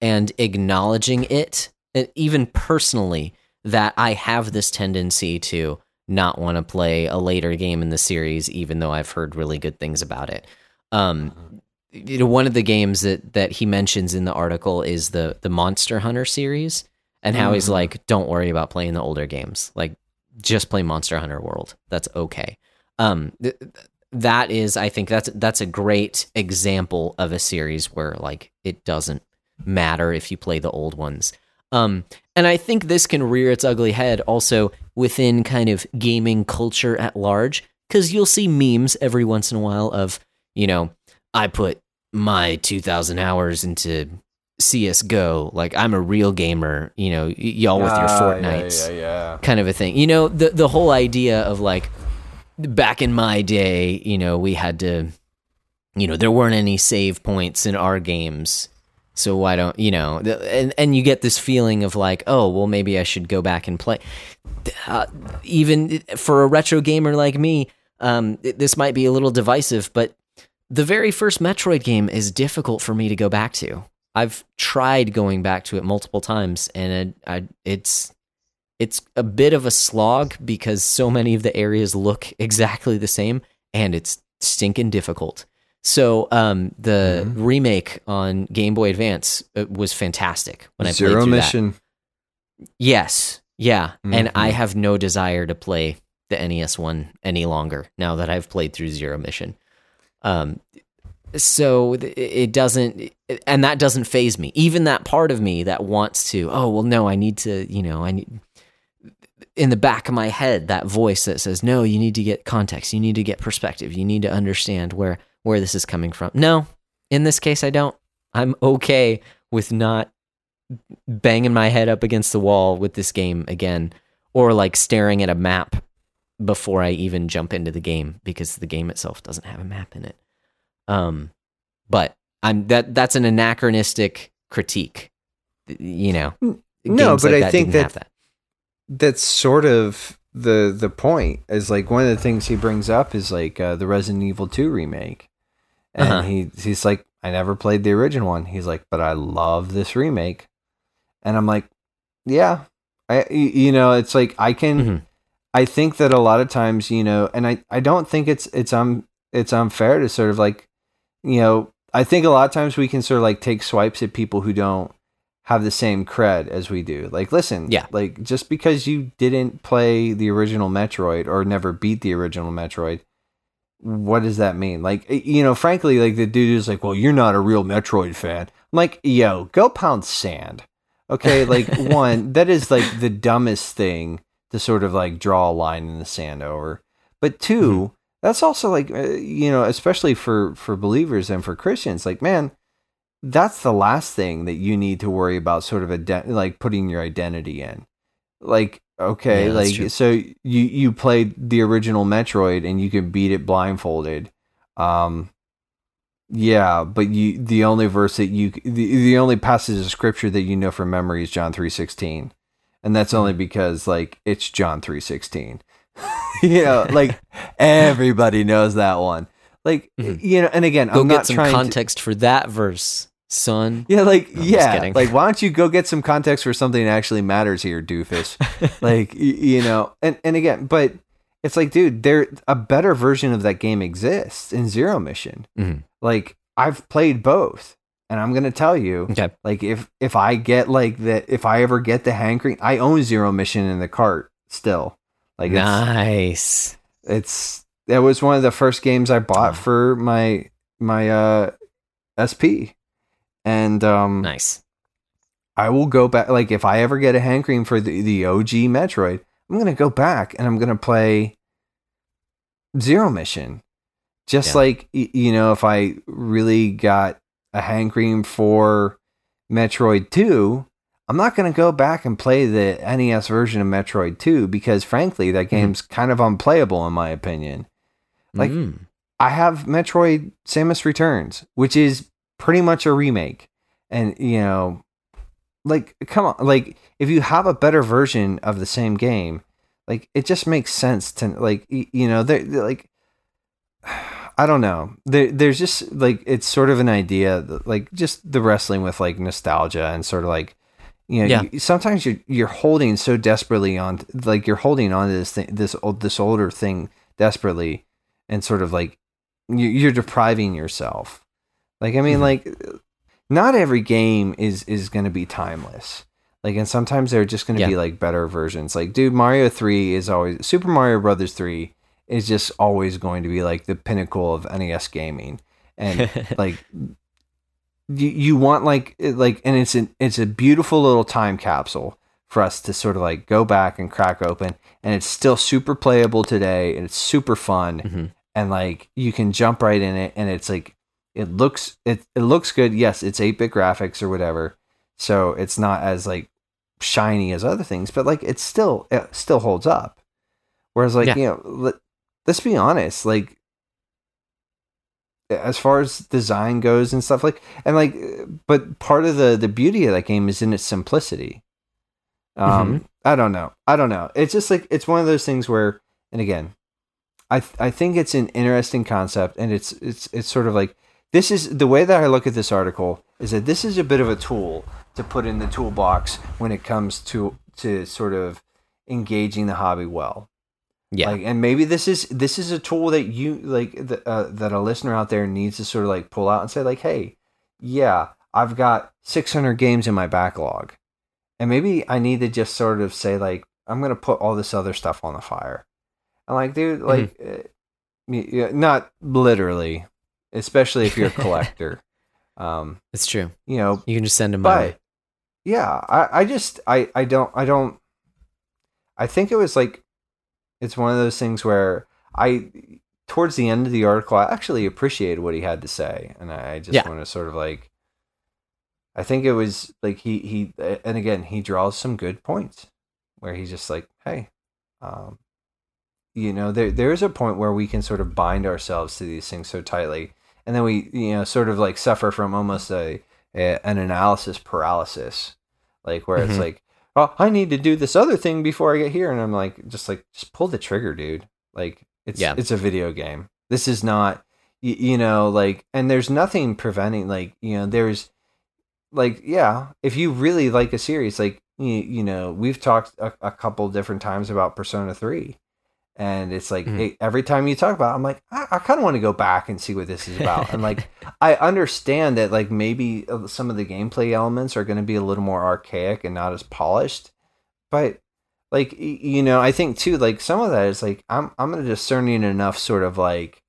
and acknowledging it, and even personally, that I have this tendency to not want to play a later game in the series, even though I've heard really good things about it. Um, you know, one of the games that that he mentions in the article is the the Monster Hunter series, and how he's Mhm. like, "Don't worry about playing the older games. Like, just play Monster Hunter World. That's okay." Um, th- th- that is, I think that's that's a great example of a series where like it doesn't matter if you play the old ones. Um, and I think this can rear its ugly head also within kind of gaming culture at large, because you'll see memes every once in a while of, you know, I put my 2,000 hours into CSGO, like I'm a real gamer, you know, y- y'all with your Ah, Fortnites Yeah, yeah, yeah. kind of a thing. You know, the the whole idea of like back in my day, you know, we had to you know, there weren't any save points in our games. So why don't, you know, and and you get this feeling of like, oh, well maybe I should go back and play. Uh, even for a retro gamer like me, um this might be a little divisive, but the very first Metroid game is difficult for me to go back to. I've tried going back to it multiple times and it, I, it's it's a bit of a slog because so many of the areas look exactly the same and it's stinking difficult. So um, the Mhm. remake on Game Boy Advance uh, was fantastic when I played Zero through that. mission. Yes, yeah, and I Mhm. have no desire to play the NES one any longer now that I've played through Zero Mission. Um, so it doesn't, and that doesn't faze me. Even that part of me that wants to, oh well, no, I need to, you know, I need in the back of my head that voice that says, no, you need to get context, you need to get perspective, you need to understand where where this is coming from. No, in this case, I don't. I'm okay with not banging my head up against the wall with this game again or like staring at a map before I even jump into the game because the game itself doesn't have a map in it. Um but I'm that that's an anachronistic critique. You know. No, but like I think didn't that- that's sort of the the point is like one of the things he brings up is like uh, the Resident Evil 2 remake. And Uh-huh. he he's like I never played the original one. He's like, "But I love this remake." And I'm like, "Yeah. I you know, it's like I can Mhm. I think that a lot of times, you know, and I I don't think it's it's um it's unfair to sort of like you know, I think a lot of times we can sort of like take swipes at people who don't have the same cred as we do. Like, listen, Yeah. like just because you didn't play the original Metroid or never beat the original Metroid, what does that mean? Like, you know, frankly, like the dude is like, well, you're not a real Metroid fan. I'm like, yo, go pound sand. Okay, like one, that is like the dumbest thing to sort of like draw a line in the sand over. But 2 that's also like uh, you know, especially for for believers and for Christians, like man, that's the last thing that you need to worry about sort of ident- like putting your identity in. Like okay, Yeah, like so you you played the original Metroid and you can beat it blindfolded. Um yeah, but you the only verse that you the, the only passage of scripture that you know from memory is John 3:16. And that's only because like it's John 3:16. you know, like everybody knows that one. Like Mhm. you know, and again, Go I'm get not some trying to, context for that verse, son. yeah, like I'm yeah, like why don't you go get some context for something that actually matters here, doofus? like y- you know, and and again, but it's like, dude, there a better version of that game exists in Zero Mission. Mhm. Like I've played both, and I'm gonna tell you, Okay. like if if I get like that, if I ever get the hankering, I own Zero Mission in the cart still. Like it's, nice. it's that was one of the first games I bought for my my uh SP, and um Nice. I will go back. Like if I ever get a hankering for the, the OG Metroid, I'm gonna go back and I'm gonna play Zero Mission. Just Yeah. like you know, if I really got a hankering for Metroid Two, I'm not gonna go back and play the NES version of Metroid Two because frankly, that game's kind of unplayable in my opinion. Like- Mm. I have Metroid Samus Returns, which is pretty much a remake. And, you know, like, come on. Like, if you have a better version of the same game, like, it just makes sense to, like, you know, they're, they're like, I don't know. There, there's just like it's sort of an idea, that, like just the wrestling with like nostalgia and sort of like you know. Yeah. You, sometimes you're you're holding so desperately on, like you're holding on to this thing, this old, this older thing desperately, and sort of like you, you're depriving yourself. Like I mean, Mhm. like not every game is is going to be timeless. Like and sometimes they're just going to Yeah. be like better versions. Like dude, Mario 3 is always Super Mario Brothers 3 is just always going to be like the pinnacle of NES gaming. And like you, you want like like and it's an it's a beautiful little time capsule for us to sort of like go back and crack open and it's still super playable today and it's super fun Mhm. and like you can jump right in it and it's like it looks it, it looks good yes it's 8-bit graphics or whatever so it's not as like shiny as other things but like it's still it still holds up whereas like Yeah. you know let's be honest like as far as design goes and stuff like and like but part of the the beauty of that game is in its simplicity. Um i don't know. I don't know. It's just like it's one of those things where and again i th- i think it's an interesting concept and it's it's it's sort of like this is the way that i look at this article is that this is a bit of a tool to put in the toolbox when it comes to to sort of engaging the hobby well yeah. like, and maybe this is this is a tool that you like th- uh, that a listener out there needs to sort of like pull out and say like, hey, yeah, I've got 600 games in my backlog, and maybe I need to just sort of say like, I'm gonna put all this other stuff on the fire. And like, dude, like, uh, y- yeah, not literally, especially if you're a collector. um, it's true. you know, You can just send them but yeah, I, I just I, I don't I don't I think it was like it's one of those things where I towards the end of the article I actually appreciated what he had to say and I, just Yeah. want to sort of like I think it was like he he and again he draws some good points where he's just like hey um you know there there is a point where we can sort of bind ourselves to these things so tightly and then we you know sort of like suffer from almost a, a an analysis paralysis like where it's Mhm. like oh i need to do this other thing before i get here. And i'm like just like just pull the trigger dude. Like it's Yeah. it's a video game. This is not you, you know like and there's nothing preventing like you know there's like yeah if you really like a series like you, you know we've talked a, a couple different times about persona 3 and it's like Mhm. hey, every time you talk about it, i'm like i, I kind of want to go back and see what this is about and like i understand that like maybe uh, some of the gameplay elements are going to be a little more archaic and not as polished but like you know i think too like some of that is like i'm i'm a discerning enough sort of like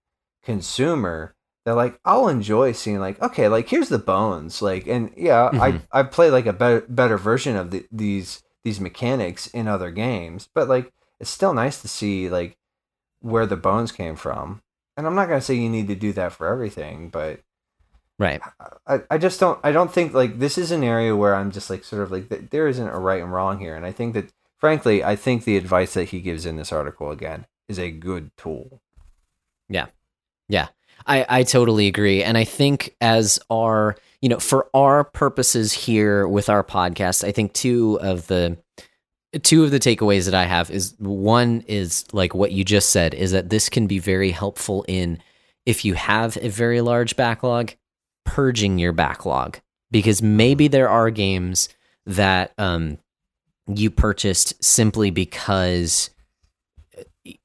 consumer that like i'll enjoy seeing like okay like here's the bones like and yeah Mhm. i i play like a better better version of the, these these mechanics in other games but like it's still nice to see like where the bones came from and i'm not going to say you need to do that for everything but Right. I, I just don't I don't think like this is an area where I'm just like sort of like th- there isn't a right and wrong here and I think that frankly I think the advice that he gives in this article again is a good tool. Yeah, yeah, I, I totally agree. And I think as our, you know, for our purposes here with our podcast, I think two of the two of the takeaways that I have is one is like what you just said is that this can be very helpful in if you have a very large backlog, purging your backlog because maybe there are games that um you purchased simply because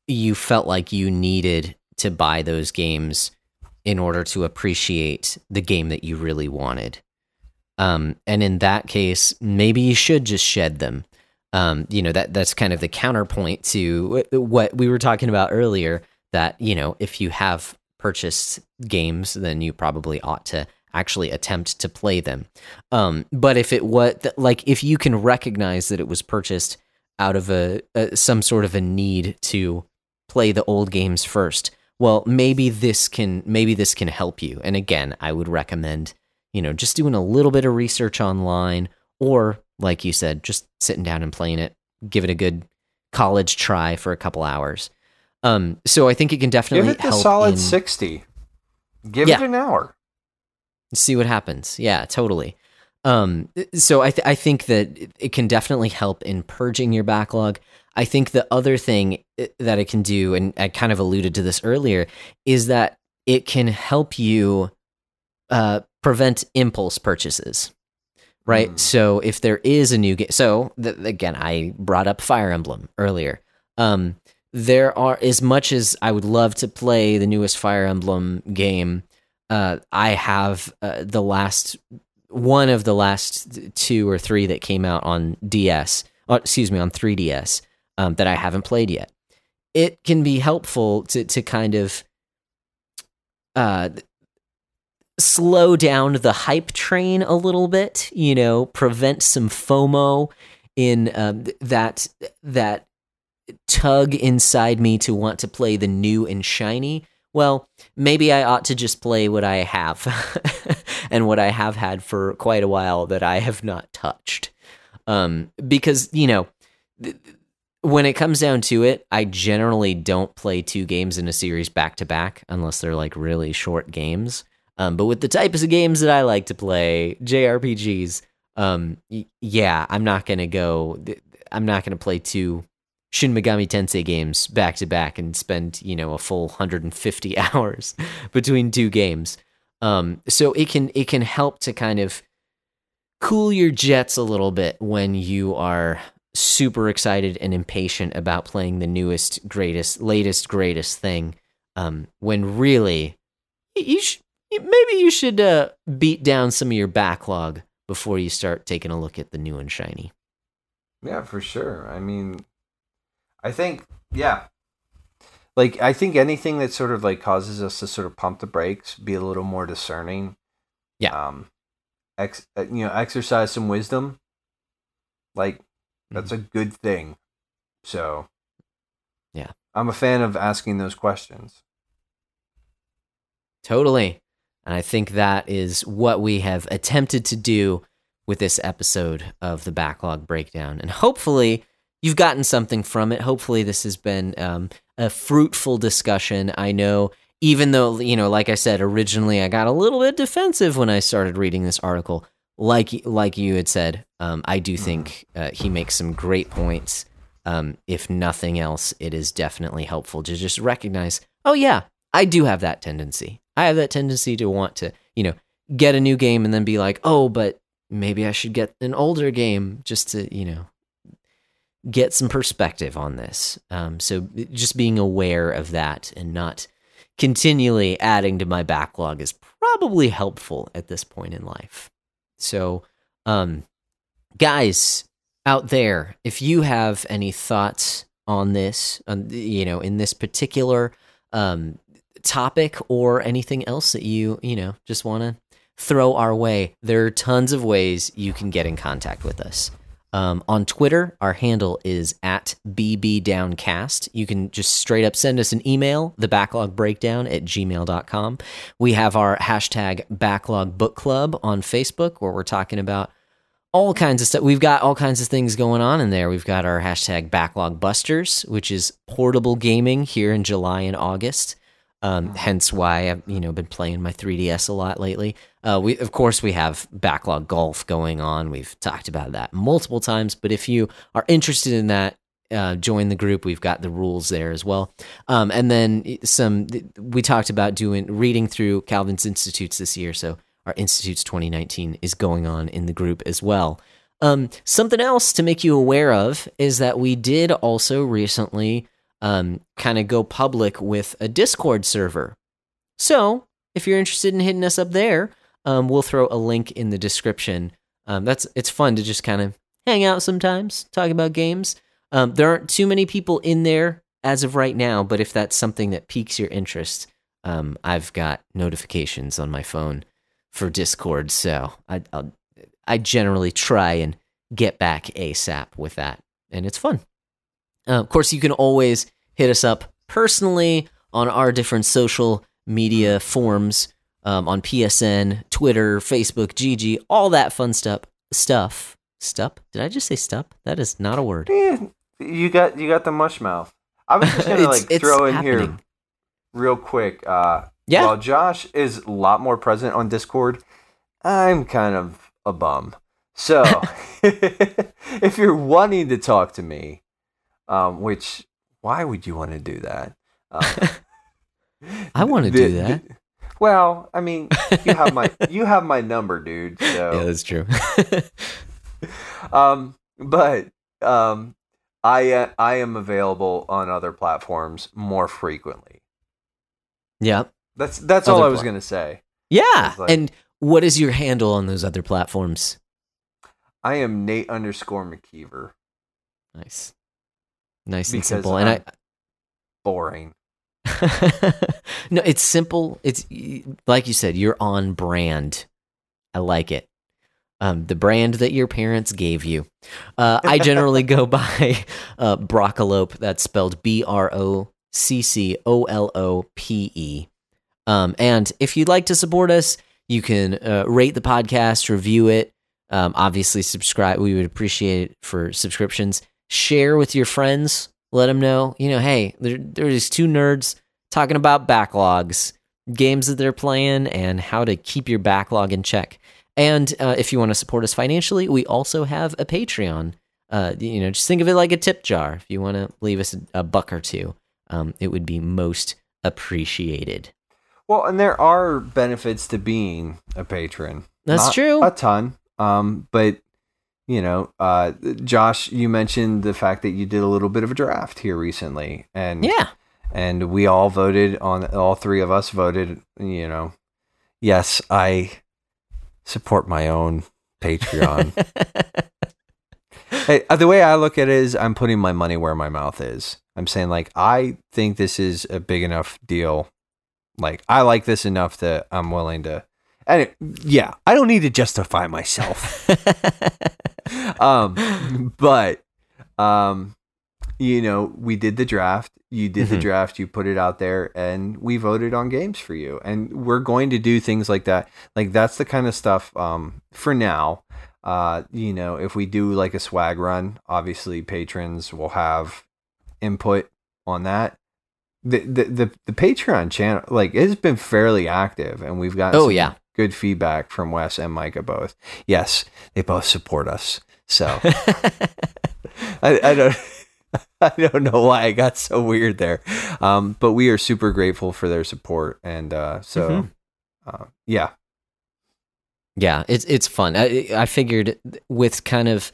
you felt like you needed to buy those games in order to appreciate the game that you really wanted. Um, and in that case, maybe you should just shed them. Um, you know that that's kind of the counterpoint to what we were talking about earlier. That you know, if you have purchased games, then you probably ought to actually attempt to play them. Um, but if it was like if you can recognize that it was purchased out of a, a some sort of a need to play the old games first, well, maybe this can maybe this can help you. And again, I would recommend you know just doing a little bit of research online, or like you said, just sitting down and playing it. Give it a good college try for a couple hours. Um, so I think it can definitely Give it help solid in- 60. Give Yeah. it an hour. see what happens. Yeah, totally. Um, so I th- I think that it- it can definitely help in purging your backlog. I think the other thing that it can do, and I kind of alluded to this earlier, is that it can help you uh, prevent impulse purchases. Right. Mm. So if there is a new game, so th- again, I brought up Fire Emblem earlier. Um, there are as much as I would love to play the newest Fire Emblem game. Uh, I have uh, the last one of the last two or three that came out on DS. Oh, excuse me, on 3DS um, that I haven't played yet. It can be helpful to to kind of uh, slow down the hype train a little bit. You know, prevent some FOMO in um, that that tug inside me to want to play the new and shiny. Well, maybe I ought to just play what I have and what I have had for quite a while that I have not touched. Um, because, you know, th- when it comes down to it, I generally don't play two games in a series back to back unless they're like really short games. Um, but with the types of games that I like to play, JRPGs, um, y- yeah, I'm not gonna go. I'm not gonna play two Shin Megami Tensei games back to back and spend you know a full 150 hours between two games. Um, so it can it can help to kind of cool your jets a little bit when you are super excited and impatient about playing the newest, greatest, latest, greatest thing. Um, when really, you sh- y- maybe you should uh, beat down some of your backlog before you start taking a look at the new and shiny. Yeah, for sure. I mean, I think, yeah. Like, I think anything that sort of like causes us to sort of pump the brakes, be a little more discerning. Yeah. Um, ex, uh, you know, exercise some wisdom. Like, that's a good thing. So, Yeah. I'm a fan of asking those questions. Totally. And I think that is what we have attempted to do with this episode of the backlog breakdown. And hopefully, you've gotten something from it. Hopefully, this has been um, a fruitful discussion. I know, even though, you know, like I said, originally I got a little bit defensive when I started reading this article. Like, like you had said, um, I do think uh, he makes some great points. Um, if nothing else, it is definitely helpful to just recognize, oh, yeah, I do have that tendency. I have that tendency to want to, you know, get a new game and then be like, oh, but maybe I should get an older game just to, you know, get some perspective on this. Um, so just being aware of that and not continually adding to my backlog is probably helpful at this point in life. So, um, guys out there, if you have any thoughts on this, on, you know, in this particular um, topic or anything else that you, you know, just want to throw our way, there are tons of ways you can get in contact with us. Um, on Twitter, our handle is at bbdowncast. You can just straight up send us an email, the backlog breakdown at gmail.com. We have our hashtag backlog book club on Facebook where we're talking about all kinds of stuff. We've got all kinds of things going on in there. We've got our hashtag backlog busters, which is portable gaming here in July and August. Um, hence why I've you know been playing my 3ds a lot lately. Uh, we of course we have backlog golf going on. We've talked about that multiple times. But if you are interested in that, uh, join the group. We've got the rules there as well. Um, and then some we talked about doing reading through Calvin's Institutes this year. So our Institutes 2019 is going on in the group as well. Um, something else to make you aware of is that we did also recently um, kind of go public with a Discord server. So if you're interested in hitting us up there, um, we'll throw a link in the description. Um, that's it's fun to just kind of hang out sometimes, talk about games. Um, there aren't too many people in there as of right now, but if that's something that piques your interest, um, I've got notifications on my phone for Discord, so I I'll, I generally try and get back ASAP with that, and it's fun. Uh, of course, you can always hit us up personally on our different social media forms um, on PSN, Twitter, Facebook, GG, all that fun stuff. Stuff. Stuff? Did I just say stuff? That is not a word. Eh, you got you got the mush mouth. I was just gonna like it's throw in here real quick. Uh, Yeah. While Josh is a lot more present on Discord, I'm kind of a bum. So if you're wanting to talk to me, um, which why would you want to do that? Um, I want to The- do that. the- well, I mean, you have my you have my number, dude. So yeah, that's true. um, but um, I uh, I am available on other platforms more frequently. yeah. That's that's all I was pla- gonna say. Yeah. Like- and what is your handle on those other platforms? I am Nate underscore McKeever. Nice. Nice and simple. And I Boring. no, it's simple. It's like you said, you're on brand. I like it. Um, the brand that your parents gave you. Uh, I generally go by uh, Broccolope. That's spelled B R O C C O L O P E. Um, and if you'd like to support us, you can uh, rate the podcast, review it. Um, obviously, subscribe. We would appreciate it for subscriptions. Share with your friends. Let them know, you know, hey, there, there's two nerds talking about backlogs, games that they're playing, and how to keep your backlog in check. And uh, if you want to support us financially, we also have a Patreon. Uh, you know, just think of it like a tip jar. If you want to leave us a, a buck or two, um, it would be most appreciated. Well, and there are benefits to being a patron. That's Not true. A ton. Um, but you know, uh, Josh, you mentioned the fact that you did a little bit of a draft here recently, and Yeah. and we all voted on all three of us voted. You know, yes, I support my own Patreon. hey, uh, the way I look at it is, I'm putting my money where my mouth is. I'm saying like I think this is a big enough deal. Like I like this enough that I'm willing to. And it, yeah, I don't need to justify myself. um, but um, you know, we did the draft. You did the Mhm. draft. You put it out there, and we voted on games for you. And we're going to do things like that. Like that's the kind of stuff. Um, for now, uh, you know, if we do like a swag run, obviously patrons will have input on that. The the the, the Patreon channel, like, it has been fairly active, and we've got oh yeah. Good feedback from Wes and Micah both. Yes, they both support us. So I, I don't I don't know why I got so weird there. Um, but we are super grateful for their support and uh, so Mhm. uh, yeah. Yeah, it's it's fun. I, I figured with kind of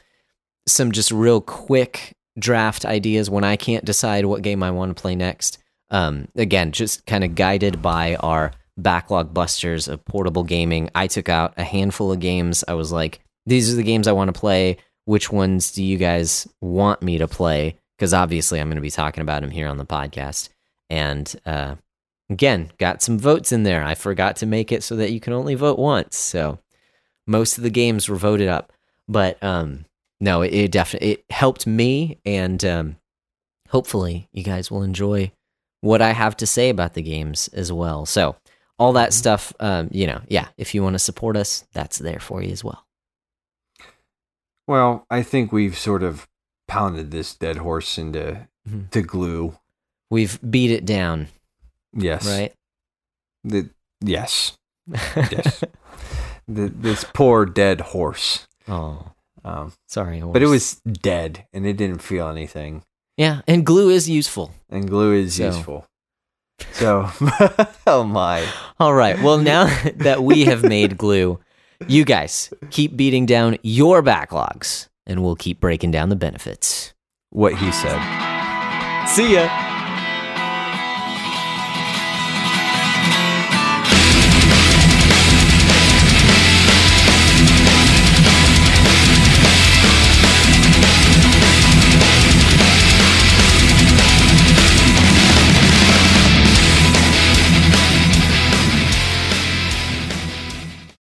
some just real quick draft ideas when I can't decide what game I want to play next. Um, again, just kind of guided by our backlog busters of portable gaming. I took out a handful of games. I was like, these are the games I want to play. Which ones do you guys want me to play? Because obviously, I'm going to be talking about them here on the podcast. And uh, again, got some votes in there. I forgot to make it so that you can only vote once. So most of the games were voted up, but um, no, it, it definitely it helped me, and um, hopefully you guys will enjoy what I have to say about the games as well. So all that Mhm. stuff, um, you know, yeah, if you want to support us, that's there for you as well. Well, I think we've sort of pounded this dead horse into Mhm. to glue. We've beat it down, Yes. right? The, yes. Yes. The, this poor dead horse. oh, Um, sorry, but it was dead and it didn't feel anything. yeah, and glue is useful. And glue is So. useful. So, oh my. All right. Well, now that we have made glue, you guys keep beating down your backlogs, and we'll keep breaking down the benefits. What he said. See ya.